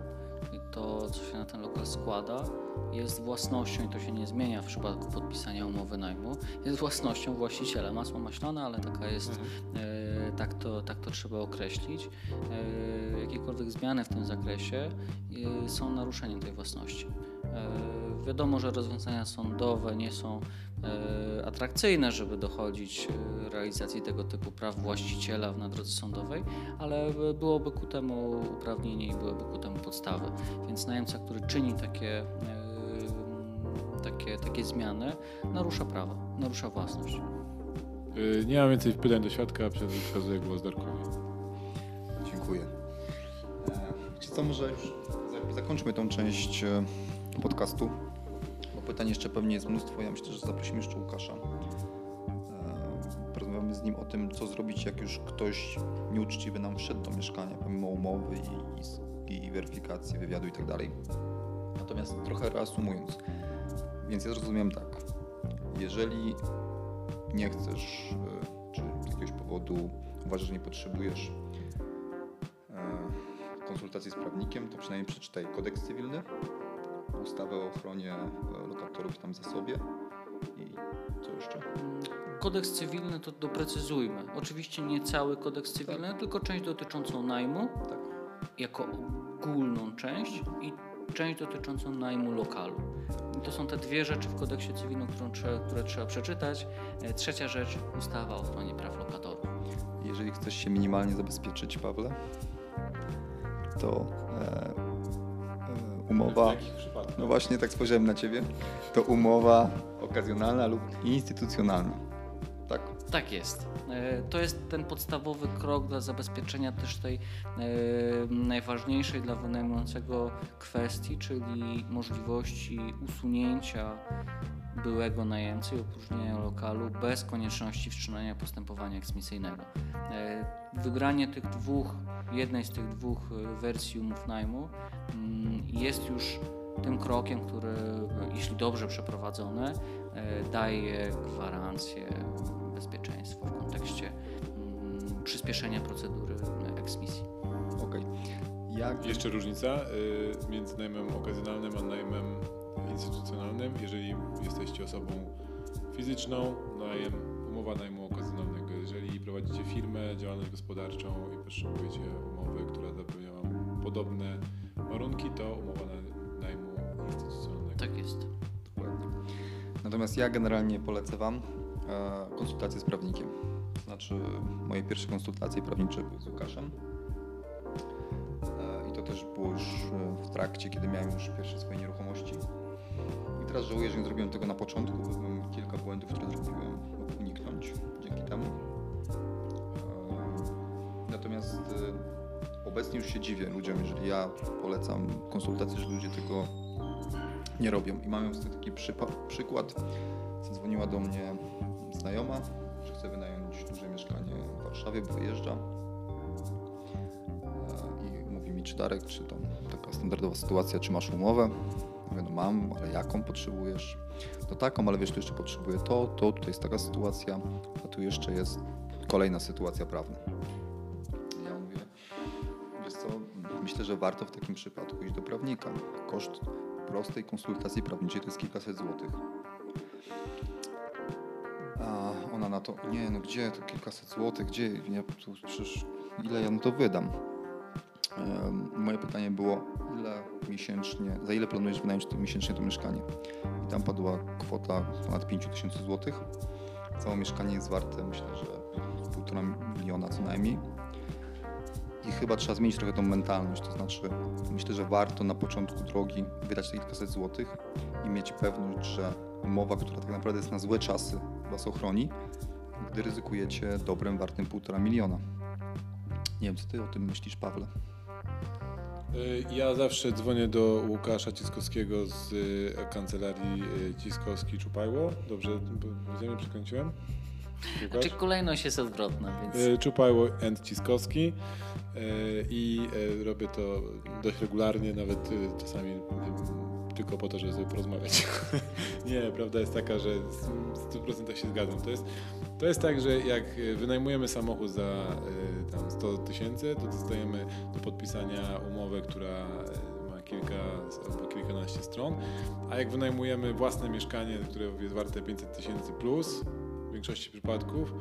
[SPEAKER 2] to, co się na ten lokal składa, jest własnością i to się nie zmienia w przypadku podpisania umowy najmu. Jest własnością właściciela. Masło maślane, ale taka jest, e, tak, to, tak to trzeba określić. E, jakiekolwiek zmiany w tym zakresie e, są naruszeniem tej własności. E, Wiadomo, że rozwiązania sądowe nie są e, atrakcyjne, żeby dochodzić e, realizacji tego typu praw właściciela na drodze sądowej, ale byłoby ku temu uprawnienie i byłyby ku temu podstawy. Więc najemca, który czyni takie, takie, takie zmiany, narusza prawo, narusza własność.
[SPEAKER 1] Nie mam więcej pytań do świadka, przekazuję głos Darkowi.
[SPEAKER 3] Dziękuję. Wiecie co, może już za- zakończmy tą część podcastu, bo pytań jeszcze pewnie jest mnóstwo. Ja myślę, że zaprosimy jeszcze Łukasza. E, Porozmawiamy z nim o tym, co zrobić, jak już ktoś nieuczciwy nam wszedł do mieszkania, pomimo umowy i, i, i weryfikacji, wywiadu i tak dalej. Natomiast trochę reasumując, więc ja zrozumiałem tak. Jeżeli nie chcesz, e, czy z jakiegoś powodu uważasz, że nie potrzebujesz e, konsultacji z prawnikiem, to przynajmniej przeczytaj kodeks cywilny, ustawę o ochronie e, lokatorów tam zasobie i co jeszcze?
[SPEAKER 2] Kodeks cywilny to doprecyzujmy. Oczywiście nie cały kodeks cywilny, tylko część dotyczącą najmu,
[SPEAKER 3] Tak.
[SPEAKER 2] jako ogólną część i część dotyczącą najmu lokalu. I to są te dwie rzeczy w kodeksie cywilnym, trzeba, które trzeba przeczytać. E, Trzecia rzecz, ustawa o ochronie praw lokatorów.
[SPEAKER 3] Jeżeli chcesz się minimalnie zabezpieczyć, Pawle, to e, e, umowa. No właśnie, tak spojrzałem na ciebie. To umowa okazjonalna lub instytucjonalna. Tak?
[SPEAKER 2] Tak jest. E, To jest ten podstawowy krok dla zabezpieczenia też tej e, najważniejszej dla wynajmującego kwestii, czyli możliwości usunięcia byłego najemcy i opróżnienia lokalu bez konieczności wszczynania postępowania eksmisyjnego. E, Wybranie tych dwóch, jednej z tych dwóch wersji umów najmu mm, jest już tym krokiem, który jeśli dobrze przeprowadzony, e, daje gwarancję bezpieczeństwa w kontekście mm, przyspieszenia procedury eksmisji.
[SPEAKER 3] Okej. Jak
[SPEAKER 1] Jeszcze różnica y, między najmem okazjonalnym a najmem instytucjonalnym. Jeżeli jesteście osobą fizyczną, najem, umowa najmu okazjonalnego. Jeżeli prowadzicie firmę, działalność gospodarczą i potrzebujecie umowy, która zapewnia Wam podobne warunki, to umowa na- najmu instytucjonalnego.
[SPEAKER 2] Tak jest.
[SPEAKER 3] Dokładnie. Natomiast ja generalnie polecę Wam e, konsultacje z prawnikiem. To znaczy moje pierwsze konsultacje prawnicze były z Łukaszem. E, I to też było już e, w trakcie, kiedy miałem już pierwsze swoje nieruchomości. I teraz żałuję, że nie zrobiłem tego na początku, bo bym kilka błędów, które zrobiłem, mógł uniknąć dzięki temu. Natomiast obecnie już się dziwię ludziom, jeżeli ja polecam konsultacje, że ludzie tego nie robią. I mamy tutaj taki przypa- przykład. Zadzwoniła do mnie znajoma, że chce wynająć duże mieszkanie w Warszawie, bo wyjeżdża. E, I mówi mi, czy Darek, czy tam taka standardowa sytuacja, czy masz umowę? Mówię, no mam, ale jaką potrzebujesz? No taką, ale wiesz, tu jeszcze potrzebuję to, to, tutaj jest taka sytuacja, a tu jeszcze jest kolejna sytuacja prawna. Ja mówię, wiesz co, myślę, że warto w takim przypadku iść do prawnika. Koszt prostej konsultacji prawniczej to jest kilkaset złotych. A ona na to, nie no gdzie, to kilkaset złotych, gdzie, przecież ile ja na to wydam? Moje pytanie było, ile miesięcznie, za ile planujesz wynająć to miesięcznie to mieszkanie? I tam padła kwota ponad 5000 złotych. Całe mieszkanie jest warte, myślę, że półtora miliona co najmniej. I chyba trzeba zmienić trochę tą mentalność, to znaczy myślę, że warto na początku drogi wydać te kilkaset złotych i mieć pewność, że umowa, która tak naprawdę jest na złe czasy, Was ochroni, gdy ryzykujecie dobrem wartym półtora miliona. Nie wiem, co Ty o tym myślisz, Pawle?
[SPEAKER 1] Y, Ja zawsze dzwonię do Łukasza Ciskowskiego z y, kancelarii y, Ciskowski-Czupajło. Dobrze powiedziałem, przekręciłem?
[SPEAKER 2] Znaczy kolejność jest odwrotna, więc
[SPEAKER 1] Y, Czupajło and Ciskowski y, i y, robię to dość regularnie, nawet czasami tylko po to, żeby sobie porozmawiać. Nie, prawda jest taka, że w 100% się zgadzam. To jest, to jest tak, że jak wynajmujemy samochód za tam 100 tysięcy, to dostajemy do podpisania umowę, która ma kilka albo kilkanaście stron, a jak wynajmujemy własne mieszkanie, które jest warte 500 tysięcy plus, w większości przypadków,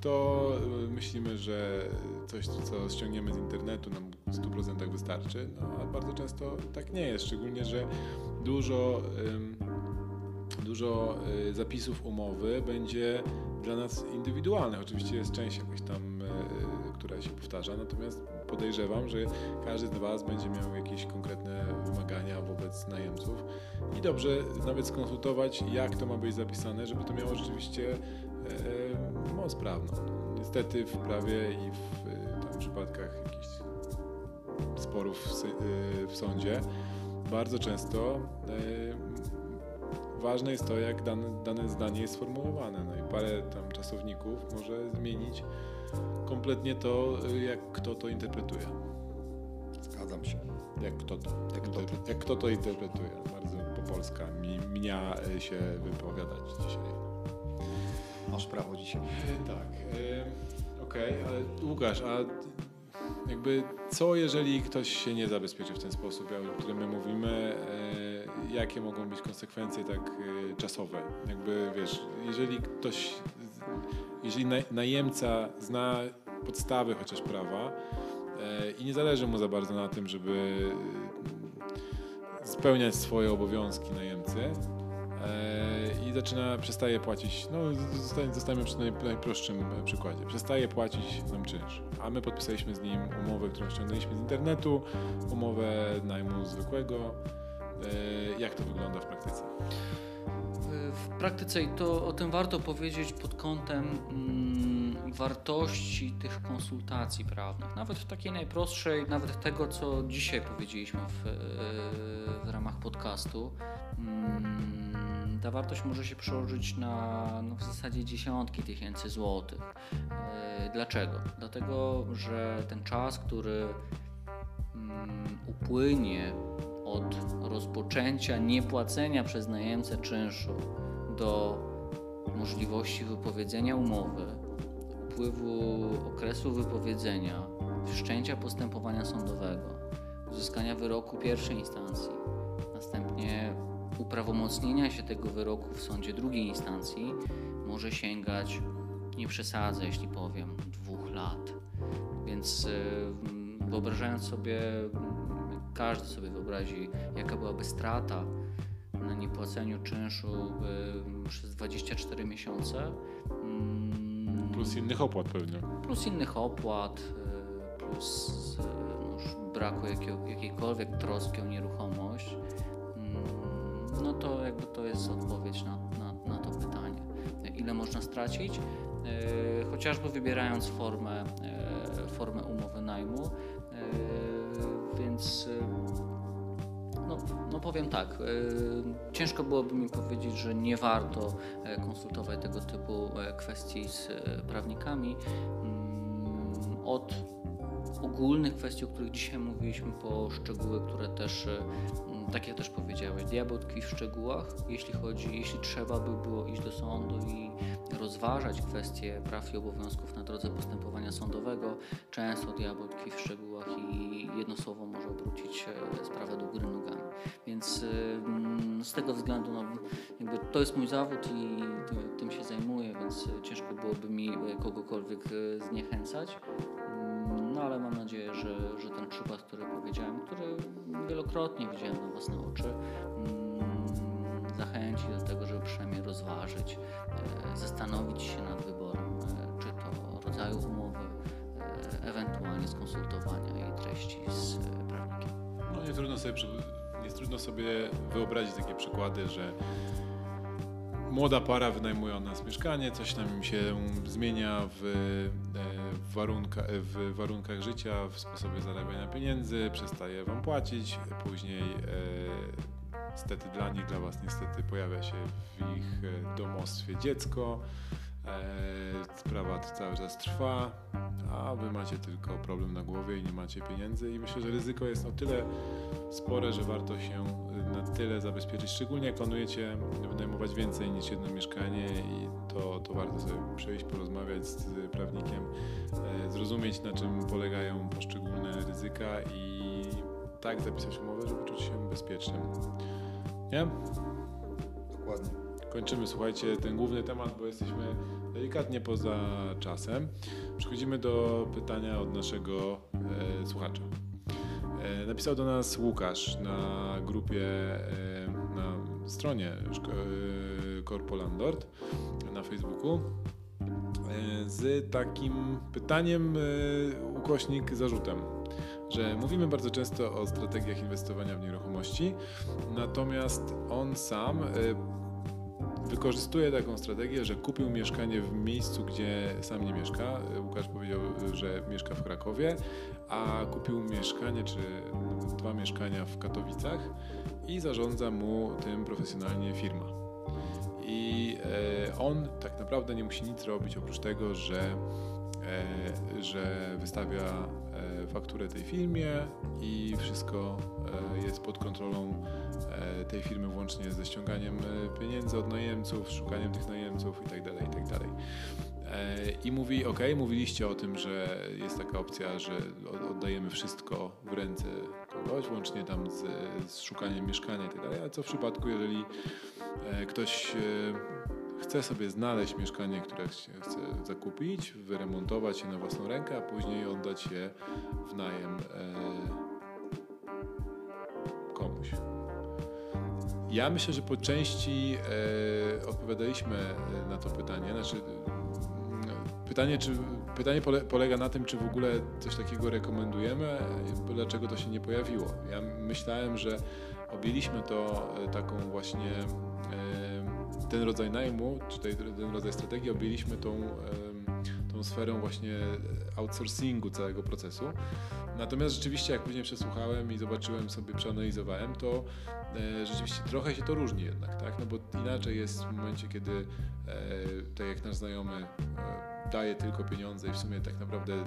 [SPEAKER 1] to y, myślimy, że coś, co ściągniemy z internetu nam w 100% wystarczy, no a bardzo często tak nie jest, szczególnie, że dużo, dużo y, zapisów umowy będzie dla nas indywidualnych. Oczywiście jest część jakaś tam, y, która się powtarza, natomiast podejrzewam, że każdy z Was będzie miał jakieś konkretne wymagania wobec najemców i dobrze nawet skonsultować, jak to ma być zapisane, żeby to miało rzeczywiście e, moc prawną. Niestety w prawie i w e, tam przypadkach jakichś sporów w, e, sądzie bardzo często ważne jest to, jak dane, dane zdanie jest sformułowane. No i parę tam czasowników może zmienić kompletnie to, jak kto to interpretuje.
[SPEAKER 3] Zgadzam się.
[SPEAKER 1] Jak kto to,
[SPEAKER 3] Jak kto to.
[SPEAKER 1] jak kto to interpretuje. Bardzo po polska mi, mnie e, się wypowiadać dzisiaj.
[SPEAKER 3] Masz prawo dzisiaj.
[SPEAKER 1] E, Tak. e, Okej, ale Łukasz, a jakby co jeżeli ktoś się nie zabezpieczy w ten sposób, o którym my mówimy, e, jakie mogą być konsekwencje tak czasowe? Jakby wiesz, jeżeli ktoś, jeżeli naj, najemca zna podstawy chociaż prawa i nie zależy mu za bardzo na tym, żeby e, spełniać swoje obowiązki najemcy, i zaczyna, przestaje płacić, no zosta- zostajemy przy naj, najprostszym e, przykładzie, przestaje płacić nam czynsz, a my podpisaliśmy z nim umowę, którą ściągnęliśmy z internetu, umowę najmu zwykłego. E, Jak to wygląda w praktyce?
[SPEAKER 2] w praktyce i to o tym warto powiedzieć pod kątem mm, wartości tych konsultacji prawnych. Nawet w takiej najprostszej, nawet tego, co dzisiaj powiedzieliśmy w, e, w ramach podcastu. Mm, ta wartość może się przełożyć na no, w zasadzie dziesiątki tysięcy złotych. E, Dlaczego? Dlatego, że ten czas, który mm, upłynie od rozpoczęcia niepłacenia przez najemcę czynszu do możliwości wypowiedzenia umowy, upływu okresu wypowiedzenia, wszczęcia postępowania sądowego, uzyskania wyroku pierwszej instancji, następnie uprawomocnienia się tego wyroku w sądzie drugiej instancji może sięgać, nie przesadzę, jeśli powiem, dwóch lat. Więc y, wyobrażając sobie, każdy sobie wyobrazi, jaka byłaby strata na niepłaceniu czynszu y, przez 24 miesiące.
[SPEAKER 1] Mm, plus innych opłat pewnie.
[SPEAKER 2] Plus innych opłat, y, plus no, braku jakiego, jakiejkolwiek troski o nieruchomość. Jest odpowiedź na, na, na to pytanie. Ile można stracić? Chociażby wybierając formę, formę umowy najmu, więc no, no powiem tak, e, ciężko byłoby mi powiedzieć, że nie warto e, konsultować tego typu e, kwestii z prawnikami. Mm, od ogólnych kwestii, o których dzisiaj mówiliśmy, po szczegóły, które też, tak jak też powiedziałeś, diabeł tkwi w szczegółach. Jeśli chodzi, jeśli trzeba by było iść do sądu i rozważać kwestie praw i obowiązków na drodze postępowania sądowego, często diabeł tkwi w szczegółach i jedno słowo może obrócić sprawę do góry nogami. Więc z tego względu no, jakby to jest mój zawód i tym się zajmuję, więc ciężko byłoby mi kogokolwiek e, zniechęcać. Ale mam nadzieję, że, że ten przykład, który powiedziałem, który wielokrotnie widziałem na własne oczy, zachęci do tego, żeby przynajmniej rozważyć, e, zastanowić się nad wyborem, e, czy to rodzaju umowy, ewentualnie skonsultowania jej treści z prawnikiem.
[SPEAKER 1] No nie trudno sobie jest trudno sobie wyobrazić takie przykłady, że młoda para wynajmuje od nas mieszkanie, coś tam się zmienia w, e, w, warunka, w warunkach życia, w sposobie zarabiania pieniędzy, przestaje wam płacić, później e, niestety dla nich, dla was niestety pojawia się w ich e, domostwie dziecko, sprawa cały czas trwa, a wy macie tylko problem na głowie i nie macie pieniędzy i myślę, że ryzyko jest o tyle spore, że warto się na tyle zabezpieczyć, szczególnie jak planujecie wynajmować więcej niż jedno mieszkanie i to, to warto sobie przejść, porozmawiać z prawnikiem, e, zrozumieć na czym polegają poszczególne ryzyka i tak zapisać umowę, żeby czuć się bezpiecznym. Nie?
[SPEAKER 3] Dokładnie.
[SPEAKER 1] Kończymy, słuchajcie, ten główny temat, bo jesteśmy delikatnie poza czasem. Przechodzimy do pytania od naszego e, słuchacza. E, napisał do nas Łukasz na grupie, e, na stronie e, Corpo Landlord na Facebooku e, z takim pytaniem, e, ukośnik zarzutem że mówimy bardzo często o strategiach inwestowania w nieruchomości, natomiast on sam wykorzystuje taką strategię, że kupił mieszkanie w miejscu, gdzie sam nie mieszka. Łukasz powiedział, że mieszka w Krakowie, a kupił mieszkanie, czy dwa mieszkania w Katowicach i zarządza mu tym profesjonalnie firma. I e, on tak naprawdę nie musi nic robić oprócz tego, że, e, że wystawia fakturę tej firmie i wszystko jest pod kontrolą tej firmy włącznie ze ściąganiem pieniędzy od najemców, szukaniem tych najemców itd. Tak itd. Tak I mówi, ok, mówiliście o tym, że jest taka opcja, że oddajemy wszystko w ręce kogoś, łącznie tam z, z szukaniem mieszkania itd. Tak ale co w przypadku, jeżeli e, ktoś e, chce sobie znaleźć mieszkanie, które chce zakupić, wyremontować je na własną rękę, a później oddać je w najem e, komuś. Ja myślę, że po części odpowiadaliśmy na to pytanie. Znaczy, Pytanie, czy, pytanie pole, polega na tym, czy w ogóle coś takiego rekomendujemy, dlaczego to się nie pojawiło. Ja myślałem, że objęliśmy to e, taką właśnie e, ten rodzaj najmu, czy ten rodzaj strategii, objęliśmy tą, tą sferą właśnie outsourcingu całego procesu. Natomiast rzeczywiście, jak później przesłuchałem i zobaczyłem sobie, przeanalizowałem, to e, rzeczywiście trochę się to różni jednak, tak? No bo inaczej jest w momencie, kiedy, tak jak nasz znajomy daje tylko pieniądze i w sumie tak naprawdę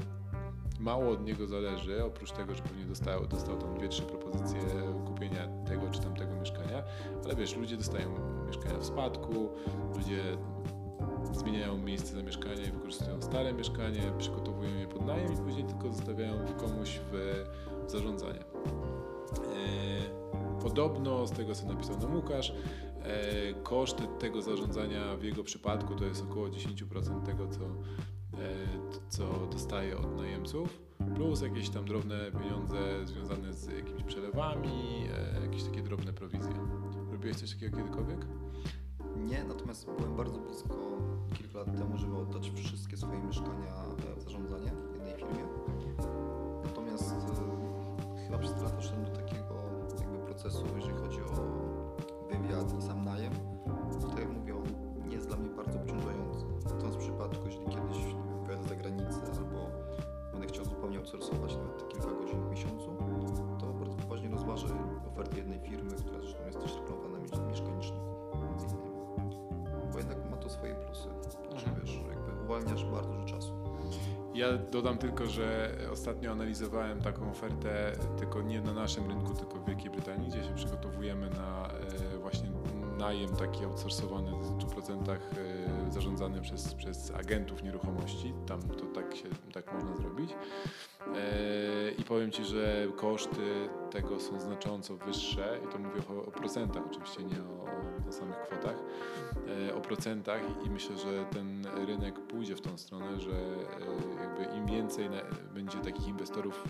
[SPEAKER 1] mało od niego zależy, oprócz tego, że pewnie dostał, dostał tam dwie, trzy propozycje kupienia tego czy tamtego mieszkania, ale wiesz, ludzie dostają mieszkania w spadku, ludzie zmieniają miejsce zamieszkania i wykorzystują stare mieszkanie, przygotowują je pod najem i później tylko zostawiają komuś w, zarządzanie. E, podobno, z tego co napisał nam Łukasz, e, koszty tego zarządzania w jego przypadku to jest około 10% tego, co, e, co dostaje od najemców, plus jakieś tam drobne pieniądze związane z jakimiś przelewami, jakieś takie drobne prowizje. Robiłeś coś takiego kiedykolwiek?
[SPEAKER 3] Nie, natomiast byłem bardzo blisko kilka lat temu, żeby oddać wszystkie swoje mieszkania e, w zarządzanie jednej firmie. Natomiast e, chyba przez lata doszedłem do takiego jakby procesu, jeżeli chodzi o wywiad i sam najem. Tak jak mówię, on nie jest dla mnie bardzo obciążający. Natomiast w przypadku, jeżeli kiedyś wyjadę za granicę albo będę chciał zupełnie outsourcować nawet kilka godzin w miesiącu, to bardzo poważnie rozważę ofertę jednej firmy, która zresztą jest też reklamowana uwalniasz bardzo dużo czasu.
[SPEAKER 1] Ja dodam tylko, że ostatnio analizowałem taką ofertę, tylko nie na naszym rynku, tylko w Wielkiej Brytanii, gdzie się przygotowujemy na e, właśnie najem taki outsourcowany w 100% e, zarządzany przez, przez agentów nieruchomości. Tam to tak się tak można zrobić. E, I powiem Ci, że koszty tego są znacząco wyższe i to mówię o, o procentach, oczywiście nie o, o, samych kwotach, e, o procentach i myślę, że ten rynek pójdzie w tą stronę, że jakby im więcej będzie takich inwestorów,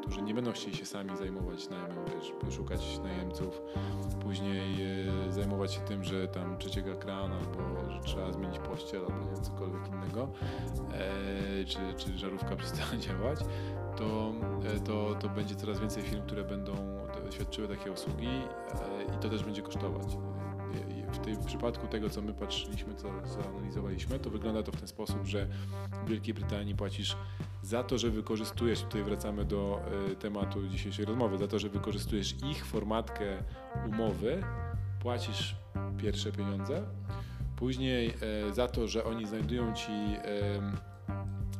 [SPEAKER 1] którzy nie będą chcieli się sami zajmować najmem, wiesz, szukać najemców, później e, zajmować się tym, że tam przecieka kran albo że trzeba zmienić pościel albo nie cokolwiek innego, e, czy, czy żarówka przestała działać, to, e, to, to będzie coraz więcej firm, które będą e, świadczyły takie usługi e, i to też będzie kosztować. E, W, w przypadku tego, co my patrzyliśmy, co, co analizowaliśmy, to wygląda to w ten sposób, że w Wielkiej Brytanii płacisz za to, że wykorzystujesz, tutaj wracamy do e, tematu dzisiejszej rozmowy, za to, że wykorzystujesz ich formatkę umowy, płacisz pierwsze pieniądze, później e, za to, że oni znajdują ci em,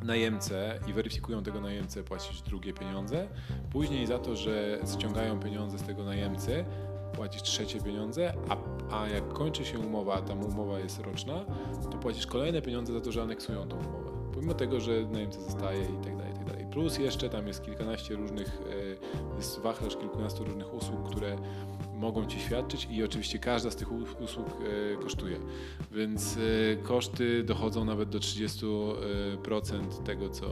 [SPEAKER 1] najemcę i weryfikują tego najemcę, płacisz drugie pieniądze. Później za to, że ściągają pieniądze z tego najemcy, płacisz trzecie pieniądze, a, a jak kończy się umowa, a ta umowa jest roczna, to płacisz kolejne pieniądze za to, że aneksują tą umowę. Pomimo tego, że najemca zostaje i tak dalej, i tak dalej. Plus jeszcze tam jest kilkanaście różnych, e, jest wachlarz kilkunastu różnych usług, które mogą Ci świadczyć i oczywiście każda z tych usług e, kosztuje. Więc e, koszty dochodzą nawet do 30% tego, co,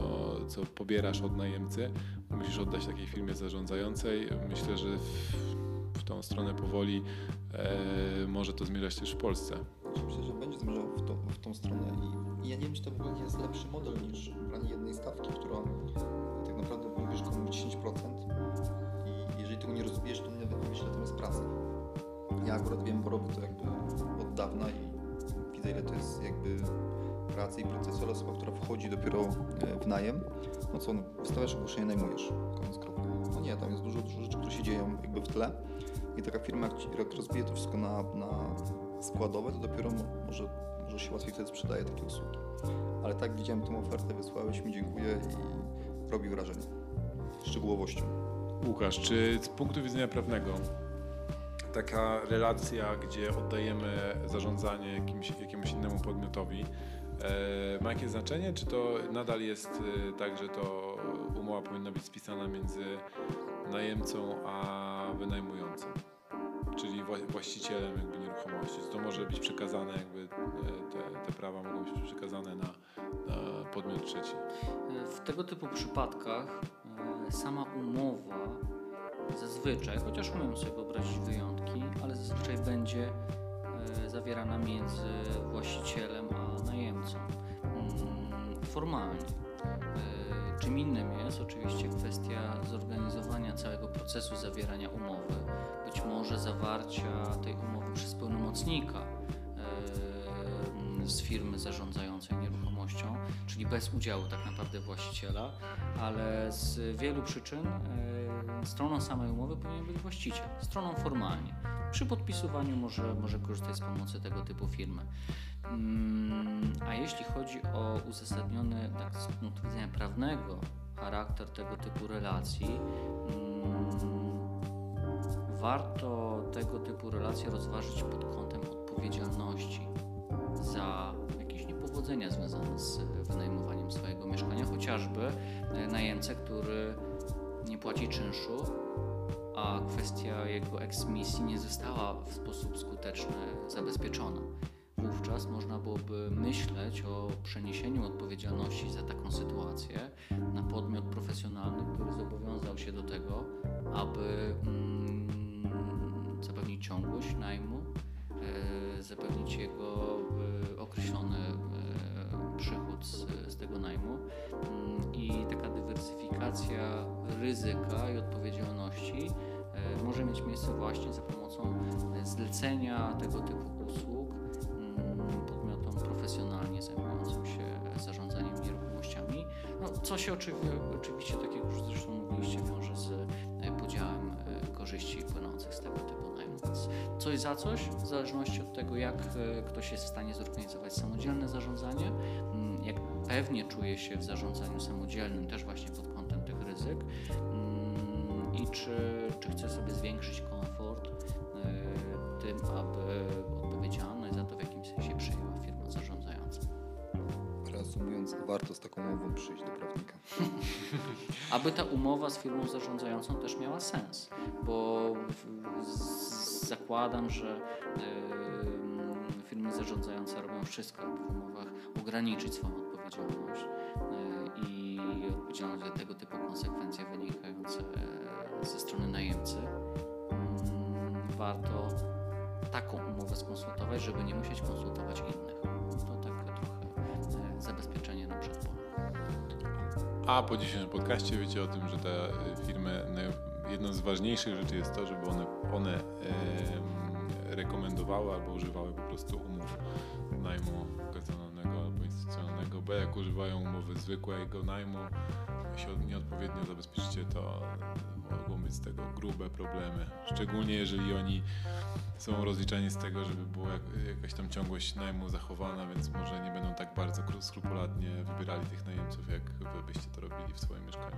[SPEAKER 1] co pobierasz od najemcy. Musisz oddać takiej firmie zarządzającej. Myślę, że w, w tą stronę powoli może to zmierzać też w Polsce.
[SPEAKER 3] Myślę, że będzie zmierzał w, tą- w tą stronę i, ja nie wiem, czy to w ogóle nie jest lepszy model niż branie jednej stawki, która tak naprawdę wybierz komuś 10% i jeżeli tego nie rozbijesz, to nie tam jest pracy. Ja akurat wiem, bo robię to jakby od dawna i widzę, ile to jest jakby pracy i procesu, ale osoba, która wchodzi dopiero e, w najem, no co, no, wystawiasz ogłoszenie, najmujesz, koniec kropka. No nie, tam jest dużo, dużo rzeczy, które się dzieją jakby w tle i taka firma, jak rozbije to wszystko na, na składowe, to dopiero mo- może, może się łatwiej wtedy sprzedaje takie usługi. Ale tak widziałem tę ofertę, wysłałeś mi, dziękuję i robi wrażenie. Szczegółowością.
[SPEAKER 1] Łukasz, czy z punktu widzenia prawnego taka relacja, gdzie oddajemy zarządzanie jakimś, jakiemuś innemu podmiotowi, e, ma jakieś znaczenie, czy to nadal jest e, tak, że to umowa powinna być spisana między najemcą a wynajmującym? Czyli wła- właścicielem jakby nieruchomości. To może być przekazane, jakby e, te, te prawa mogą być przekazane na, na podmiot trzeci?
[SPEAKER 2] W tego typu przypadkach e, sama umowa zazwyczaj, chociaż umiem sobie wyobrazić wyjątki, ale zazwyczaj będzie e, zawierana między właścicielem a najemcą. Mm, Formalnie. Czym innym jest oczywiście kwestia zorganizowania całego procesu zawierania umowy, być może zawarcia tej umowy przez pełnomocnika e, z firmy zarządzającej nieruchomością, czyli bez udziału tak naprawdę właściciela, ale z wielu przyczyn e, stroną samej umowy powinien być właściciel, stroną formalnie. Przy podpisywaniu może, może korzystać z pomocy tego typu firmy. Mm, A jeśli chodzi o uzasadniony tak z punktu widzenia prawnego charakter tego typu relacji, mm, warto tego typu relacje rozważyć pod kątem odpowiedzialności za jakieś niepowodzenia związane z wynajmowaniem swojego mieszkania, chociażby e, najemcę, który nie płaci czynszu, a kwestia jego eksmisji nie została w sposób skuteczny zabezpieczona. Wówczas można byłoby myśleć o przeniesieniu odpowiedzialności za taką sytuację na podmiot profesjonalny, który zobowiązał się do tego, aby mm, ciągłość najmu, e, zapewnić jego e, określony e, przychód z, z tego najmu mm, i taka dywersyfikacja ryzyka i odpowiedzialności może mieć miejsce właśnie za pomocą zlecenia tego typu usług mm, podmiotom profesjonalnie zajmującym się zarządzaniem nieruchomościami. No, co się oczywi- oczywiście, tak jak już zresztą mówiliście, wiąże z podziałem korzyści płynących z tego typu. Więc coś za coś, w zależności od tego, jak e, ktoś jest w stanie zorganizować samodzielne zarządzanie, mm, jak pewnie czuje się w zarządzaniu samodzielnym, też właśnie pod kątem tych ryzyk mm, i czy, czy chce sobie zwiększyć komfort e, tym, aby odpowiedzialność za to w jakimś sensie przyjęła firma zarządzająca.
[SPEAKER 3] Reasumując, warto z taką umową przyjść do prawnika.
[SPEAKER 2] Aby ta umowa z firmą zarządzającą też miała sens, bo z- zakładam, że em, firmy zarządzające robią wszystko, aby w umowach ograniczyć swoją odpowiedzialność e, i odpowiedzialność za tego typu konsekwencje wynikające e, ze strony najemcy. Mm, Warto taką umowę skonsultować, żeby nie musieć konsultować innych. To tak trochę e, zabezpieczenie na przedpolu.
[SPEAKER 1] A po dzisiejszym podcaście wiecie o tym, że te y, firmy, jedną z ważniejszych rzeczy jest to, żeby one, one em, rekomendowały albo używały po prostu umów najmu okazjonalnego albo instytucjonalnego, bo jak używają umowy zwykłego najmu, od- nieodpowiednio zabezpieczycie, to mogą być z tego grube problemy. Szczególnie jeżeli oni są rozliczani z tego, żeby była jak, jakaś tam ciągłość najmu zachowana, więc może nie będą tak bardzo kru- skrupulatnie wybierali tych najemców, jak wy byście to robili w swoim mieszkaniu.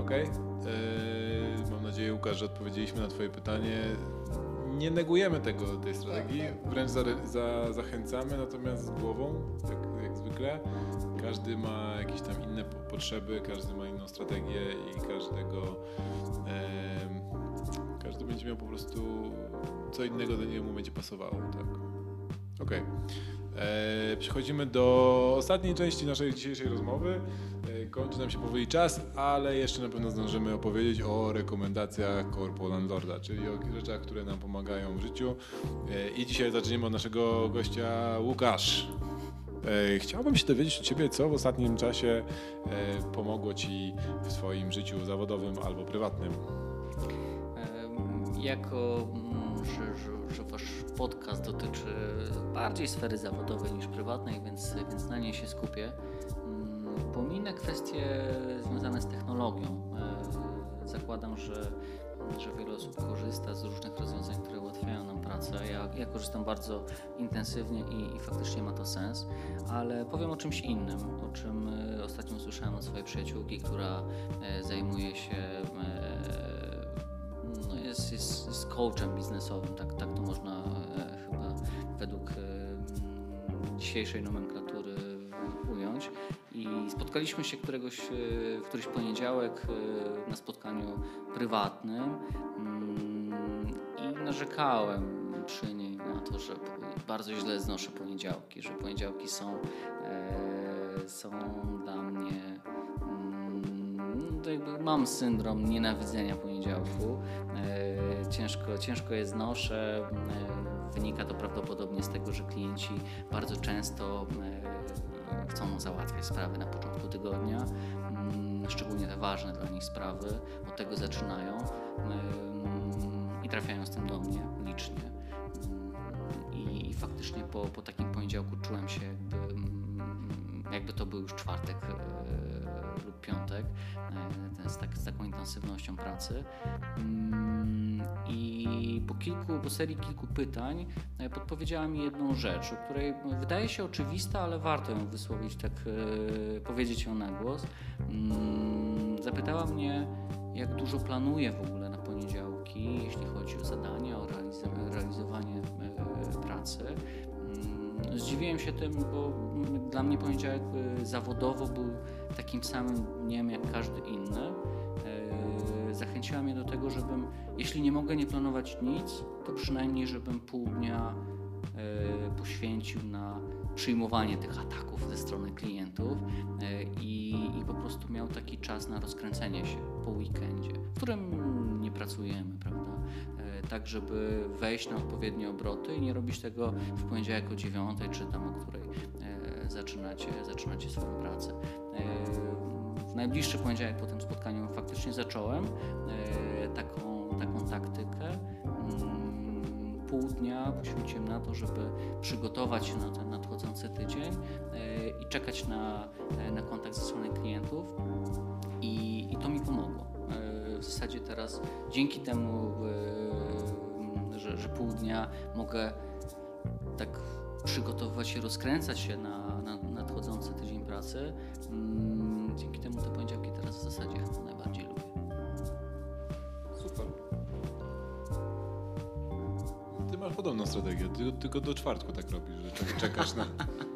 [SPEAKER 1] Okej. Eee, mam nadzieję, Łukasz, że odpowiedzieliśmy na Twoje pytanie. Nie negujemy tego, tej strategii, wręcz za, za, zachęcamy, natomiast z głową, jak, jak zwykle. Każdy ma jakieś tam inne po- potrzeby, każdy ma inną strategię i każdego każdy będzie miał po prostu co innego do niego mu będzie pasowało, tak. Okej. E, Przechodzimy do ostatniej części naszej dzisiejszej rozmowy. E, Kończy nam się powoli czas, ale jeszcze na pewno zdążymy opowiedzieć o rekomendacjach Corpo Landlorda, czyli o rzeczach, które nam pomagają w życiu. E, I dzisiaj zaczniemy od naszego gościa Łukasz. Chciałbym się dowiedzieć od Ciebie, co w ostatnim czasie pomogło Ci w swoim życiu zawodowym albo prywatnym.
[SPEAKER 2] Jako, mm, że, że, że podcast dotyczy bardziej sfery zawodowej niż prywatnej, więc, więc na niej się skupię. Mm, Pominę kwestie związane z technologią. E, Zakładam, że, że wiele osób korzysta z różnych rozwiązań, które ułatwiają nam pracę. Ja, ja korzystam bardzo intensywnie i, i faktycznie ma to sens, ale powiem o czymś innym, o czym e, ostatnio usłyszałem od swojej przyjaciółki, która e, zajmuje się no jest, jest, jest coachem biznesowym, tak, tak to można według e, dzisiejszej nomenklatury ująć. I spotkaliśmy się któregoś, e, w któryś poniedziałek e, na spotkaniu prywatnym mm, i narzekałem przy niej na to, że bardzo źle znoszę poniedziałki, że poniedziałki są, są dla mnie mm, to jakby mam syndrom nienawidzenia poniedziałku. Ciężko, ciężko je znoszę. Wynika to prawdopodobnie z tego, że klienci bardzo często e, chcą załatwiać sprawy na początku tygodnia, mm, szczególnie te ważne dla nich sprawy. Od tego zaczynają e, i trafiają z tym do mnie licznie. Mm, I, i faktycznie po, po takim poniedziałku czułem się jakby, mm, jakby to był już czwartek e, lub piątek, e, z, tak, z taką intensywnością pracy. Mm, I po kilku, po serii kilku pytań e, podpowiedziała mi jedną rzecz, o której wydaje się oczywista, ale warto ją wysłowić, tak e, powiedzieć ją na głos. Mm, zapytała mnie, jak dużo planuję w ogóle na poniedziałki, jeśli chodzi o zadania, o realiz- realizowanie pracy. Mm, Zdziwiłem się tym, bo dla mnie poniedziałek zawodowo był takim samym dniem jak każdy inny. E, Zachęciła mnie do tego, żebym, jeśli nie mogę nie planować nic, to przynajmniej żebym pół dnia e, poświęcił na przyjmowanie tych ataków ze strony klientów e, i, i po prostu miał taki czas na rozkręcenie się po weekendzie, w którym nie pracujemy, prawda? Tak, żeby wejść na odpowiednie obroty i nie robić tego w poniedziałek o dziewiątej, czy tam o której zaczynacie, zaczynacie swoją pracę. W najbliższy poniedziałek po tym spotkaniu faktycznie zacząłem e, taką, taką taktykę. Mm, Pół dnia poświęciłem na to, żeby przygotować się na ten nadchodzący tydzień e, i czekać na, e, na kontakt ze strony klientów. I, I to mi pomogło. W zasadzie teraz dzięki temu, że, że pół dnia mogę tak przygotowywać się, rozkręcać się na, na nadchodzący tydzień pracy. Mm, Dzięki temu te poniedziałki teraz w zasadzie najbardziej lubię.
[SPEAKER 3] Super.
[SPEAKER 1] Ty masz podobną strategię, ty, tylko do czwartku tak robisz, że czek- czekasz na...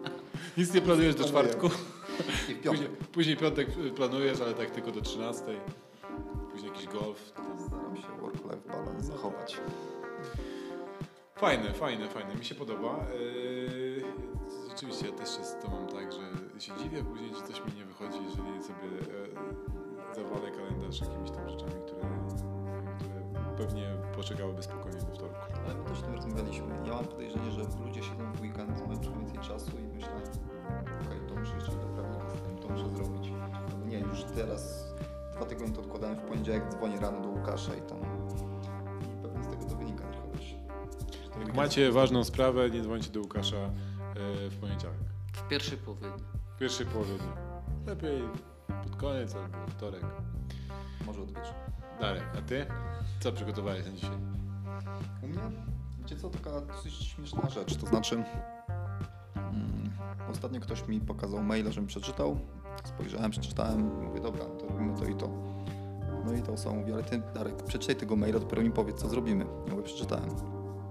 [SPEAKER 1] Nic nie planujesz do czwartku,
[SPEAKER 3] I w
[SPEAKER 1] później,
[SPEAKER 3] piątek.
[SPEAKER 1] później piątek y, planujesz, ale tak tylko do 13. Później jakiś golf.
[SPEAKER 3] Staram się work-life balance zachować.
[SPEAKER 1] Fajne, fajne, fajne, mi się podoba. Yy, rzeczywiście ja też często mam tak, że się dziwię później, że coś mi nie wychodzi, jeżeli sobie e, zawalę kalendarz jakimiś tam rzeczami, które, które pewnie poczekałyby spokojnie do wtorku.
[SPEAKER 3] Ale my też o tym rozmawialiśmy. Ja mam podejrzenie, że ludzie siedzą w weekend, mają trochę więcej czasu i myślą, okej, to muszę jeszcze do prawnika z tym, to muszę zrobić. Albo nie, już teraz dwa tygodnie to odkładałem w poniedziałek, dzwonię rano do Łukasza i tam i pewnie z tego to wynika trochę też.
[SPEAKER 1] Jak macie ważną sprawę, nie dzwońcie do Łukasza w poniedziałek.
[SPEAKER 2] W pierwszej połowie dnia.
[SPEAKER 1] W pierwszej połowie dnia. Lepiej pod koniec albo wtorek.
[SPEAKER 3] Może odbierz.
[SPEAKER 1] Darek, a ty? Co przygotowałeś na dzisiaj?
[SPEAKER 3] U mnie, wiecie co, taka dosyć śmieszna rzecz, to znaczy mm, ostatnio ktoś mi pokazał maila, żebym przeczytał, spojrzałem, przeczytałem, mówię, dobra, to robimy to i to. No i ta osoba mówi, ale ty Darek, przeczytaj tego maila, dopiero mi powiedz, co zrobimy. Ja mówię, przeczytałem.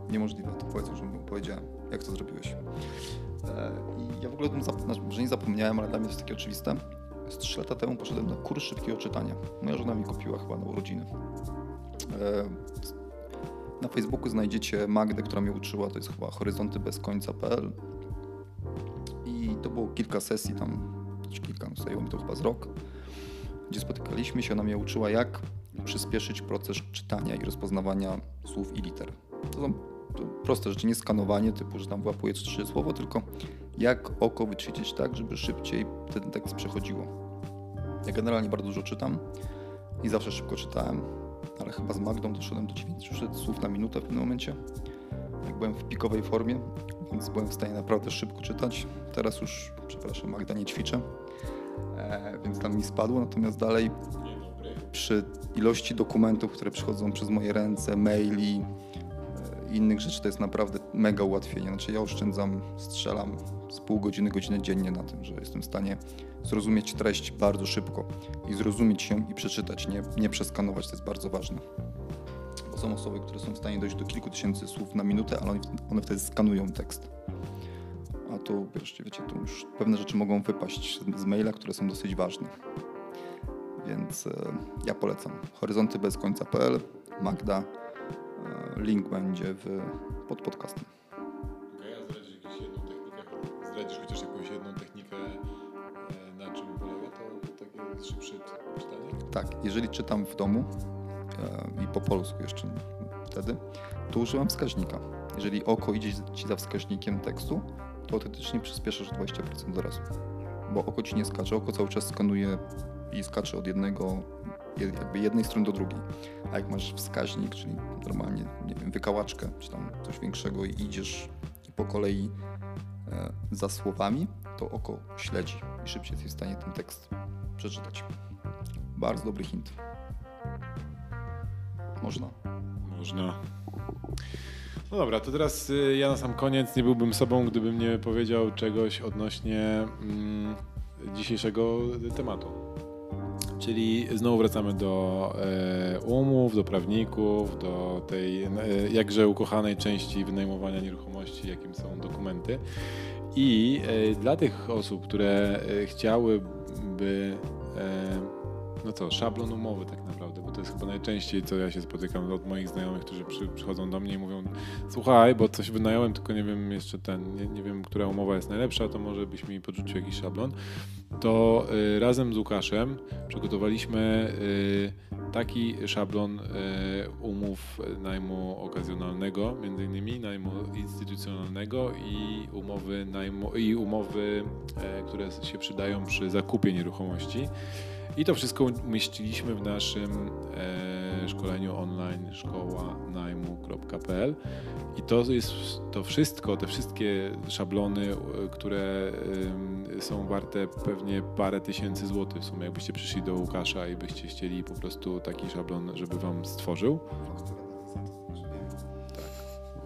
[SPEAKER 3] Niemożliwe, to powiedz, że mu powiedziałem, jak to zrobiłeś. E, I ja w ogóle o tym, zap- znaczy, może nie zapomniałem, ale dla mnie to jest takie oczywiste. Z 3 lata temu poszedłem na kurs szybkiego czytania. Moja żona mi kupiła chyba na urodziny. E, na Facebooku znajdziecie Magdę, która mnie uczyła, to jest chyba horyzonty bez końca.pl i to było kilka sesji tam, kilka, no zajęło mi to chyba z rok, gdzie spotykaliśmy się, ona mnie uczyła jak przyspieszyć proces czytania i rozpoznawania słów i liter. To są proste rzeczy, nie skanowanie typu, że tam włapuje trzy słowo, tylko jak oko wyćwiczyć tak, żeby szybciej ten tekst przechodziło. Ja generalnie bardzo dużo czytam i zawsze szybko czytałem, ale chyba z Magdą doszedłem do 900 słów na minutę w pewnym momencie. Jak byłem w pikowej formie, więc byłem w stanie naprawdę szybko czytać. Teraz już, przepraszam, Magda nie ćwiczę, e, więc tam mi spadło, natomiast dalej przy ilości dokumentów, które przychodzą przez moje ręce, maili innych rzeczy, to jest naprawdę mega ułatwienie. Znaczy ja oszczędzam, strzelam z pół godziny, godzinę dziennie na tym, że jestem w stanie zrozumieć treść bardzo szybko i zrozumieć ją i przeczytać, nie, nie przeskanować, to jest bardzo ważne. Bo są osoby, które są w stanie dojść do kilku tysięcy słów na minutę, ale one, wtedy skanują tekst. A tu, wreszcie, wiecie, tu już pewne rzeczy mogą wypaść z maila, które są dosyć ważne. Więc e, ja polecam. Horyzonty bez końca.pl, Magda. Link będzie w, pod podcastem.
[SPEAKER 1] Okej, a zdradzisz jakąś jedną technikę? Zdradzisz chociaż jakąś jedną technikę, e, na czym polega to takie szybsze czytanie?
[SPEAKER 3] Tak, jeżeli czytam w domu e, i po polsku jeszcze wtedy, to używam wskaźnika. Jeżeli oko idzie ci za wskaźnikiem tekstu, to autentycznie przyspieszasz o 20% do razu. Bo oko ci nie skacze, oko cały czas skanuje i skacze od jednego, jed- jakby jednej strony do drugiej. A jak masz wskaźnik, czyli normalnie, nie wiem, wykałaczkę, czy tam coś większego i idziesz po kolei e, za słowami, to oko śledzi i szybciej jesteś w stanie ten tekst przeczytać. Bardzo dobry hint. Można.
[SPEAKER 1] Można. No dobra, to teraz y, ja na sam koniec nie byłbym sobą, gdybym nie powiedział czegoś odnośnie mm, dzisiejszego tematu. Czyli znowu wracamy do e, umów, do prawników, do tej e, jakże ukochanej części wynajmowania nieruchomości, jakim są dokumenty. I e, dla tych osób, które e, chciałyby e, no co, szablon umowy tak naprawdę, bo to jest chyba najczęściej, co ja się spotykam od moich znajomych, którzy przy, przychodzą do mnie i mówią słuchaj, bo coś wynająłem, tylko nie wiem jeszcze ten, nie, nie wiem, która umowa jest najlepsza, to może byś mi podrzucił jakiś szablon. To y, razem z Łukaszem przygotowaliśmy y, taki szablon y, umów najmu okazjonalnego, między innymi najmu instytucjonalnego i umowy, najmu, i umowy, e, które się przydają przy zakupie nieruchomości. I to wszystko umieściliśmy w naszym e, szkoleniu online szkoła najmu.pl i to jest to wszystko, te wszystkie szablony, e, które e, są warte pewnie parę tysięcy złotych w sumie, jakbyście przyszli do Łukasza i byście chcieli po prostu taki szablon, żeby wam stworzył.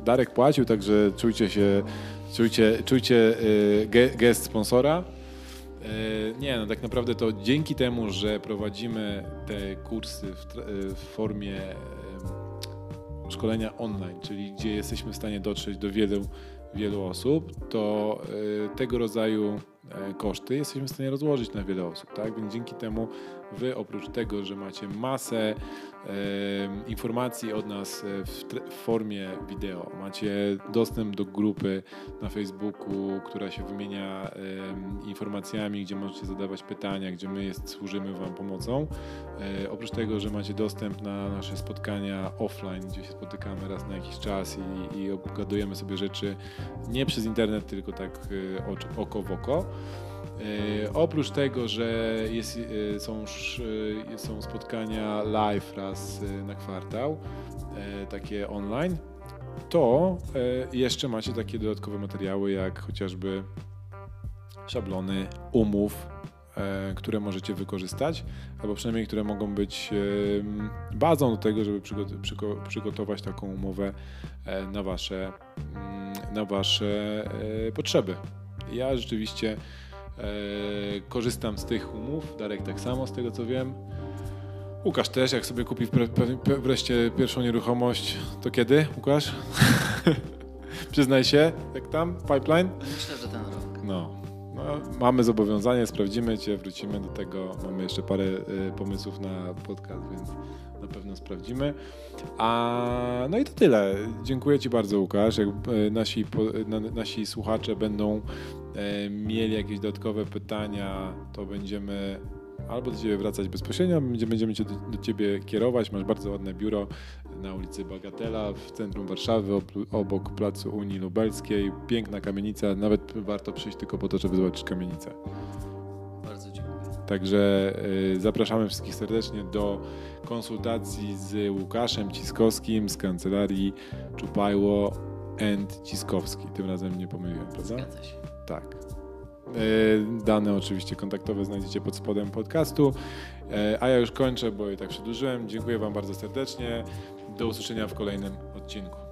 [SPEAKER 1] Darek płacił, także czujcie się, czujcie, czujcie e, ge, gest sponsora. E, Nie, no tak naprawdę to dzięki temu, że prowadzimy te kursy w, e, w formie szkolenia online, czyli gdzie jesteśmy w stanie dotrzeć do wielu, wielu osób, to e, tego rodzaju koszty jesteśmy w stanie rozłożyć na wiele osób, tak? Więc dzięki temu wy oprócz tego, że macie masę informacji od nas e, w, w formie wideo, macie dostęp do grupy na Facebooku, która się wymienia informacjami, gdzie możecie zadawać pytania, gdzie my jest, służymy Wam pomocą. E, oprócz tego, że macie dostęp na nasze spotkania offline, gdzie się spotykamy raz na jakiś czas i, i obgadujemy sobie rzeczy nie przez internet, tylko tak e, ocz, oko w oko. E, oprócz tego, że jest, e, są, e, są spotkania live raz na kwartał, takie online, to jeszcze macie takie dodatkowe materiały, jak chociażby szablony umów, które możecie wykorzystać, albo przynajmniej które mogą być bazą do tego, żeby przygo- przygo- przygotować taką umowę na wasze, mm, na wasze potrzeby. Ja rzeczywiście korzystam z tych umów, Darek tak samo z tego co wiem. Łukasz też, jak sobie kupi wreszcie pierwszą nieruchomość, to kiedy, Łukasz? Przyznaj się, jak tam, pipeline?
[SPEAKER 2] Myślę, że ten rok.
[SPEAKER 1] No. no, mamy zobowiązanie, sprawdzimy Cię, wrócimy do tego. Mamy jeszcze parę y, pomysłów na podcast, więc na pewno sprawdzimy. A, no i to tyle. Dziękuję Ci bardzo, Łukasz. Jak y, nasi, po, na, nasi słuchacze będą e, mieli jakieś dodatkowe pytania, to będziemy albo do Ciebie wracać bezpośrednio, będziemy, będziemy Cię do, Ciebie kierować. Masz bardzo ładne biuro na ulicy Bagatela w centrum Warszawy, ob- obok Placu Unii Lubelskiej. Piękna kamienica, nawet warto przyjść tylko po to, żeby zobaczyć kamienicę.
[SPEAKER 2] Bardzo dziękuję.
[SPEAKER 1] Także y, zapraszamy wszystkich serdecznie do konsultacji z Łukaszem Ciskowskim z kancelarii Czupajło and Ciskowski. Tym razem nie pomyliłem, prawda?
[SPEAKER 2] Zgadza się.
[SPEAKER 1] Tak. E, Dane oczywiście kontaktowe znajdziecie pod spodem podcastu. E, A ja już kończę, bo i tak przedłużyłem. Dziękuję Wam bardzo serdecznie. Do usłyszenia w kolejnym odcinku.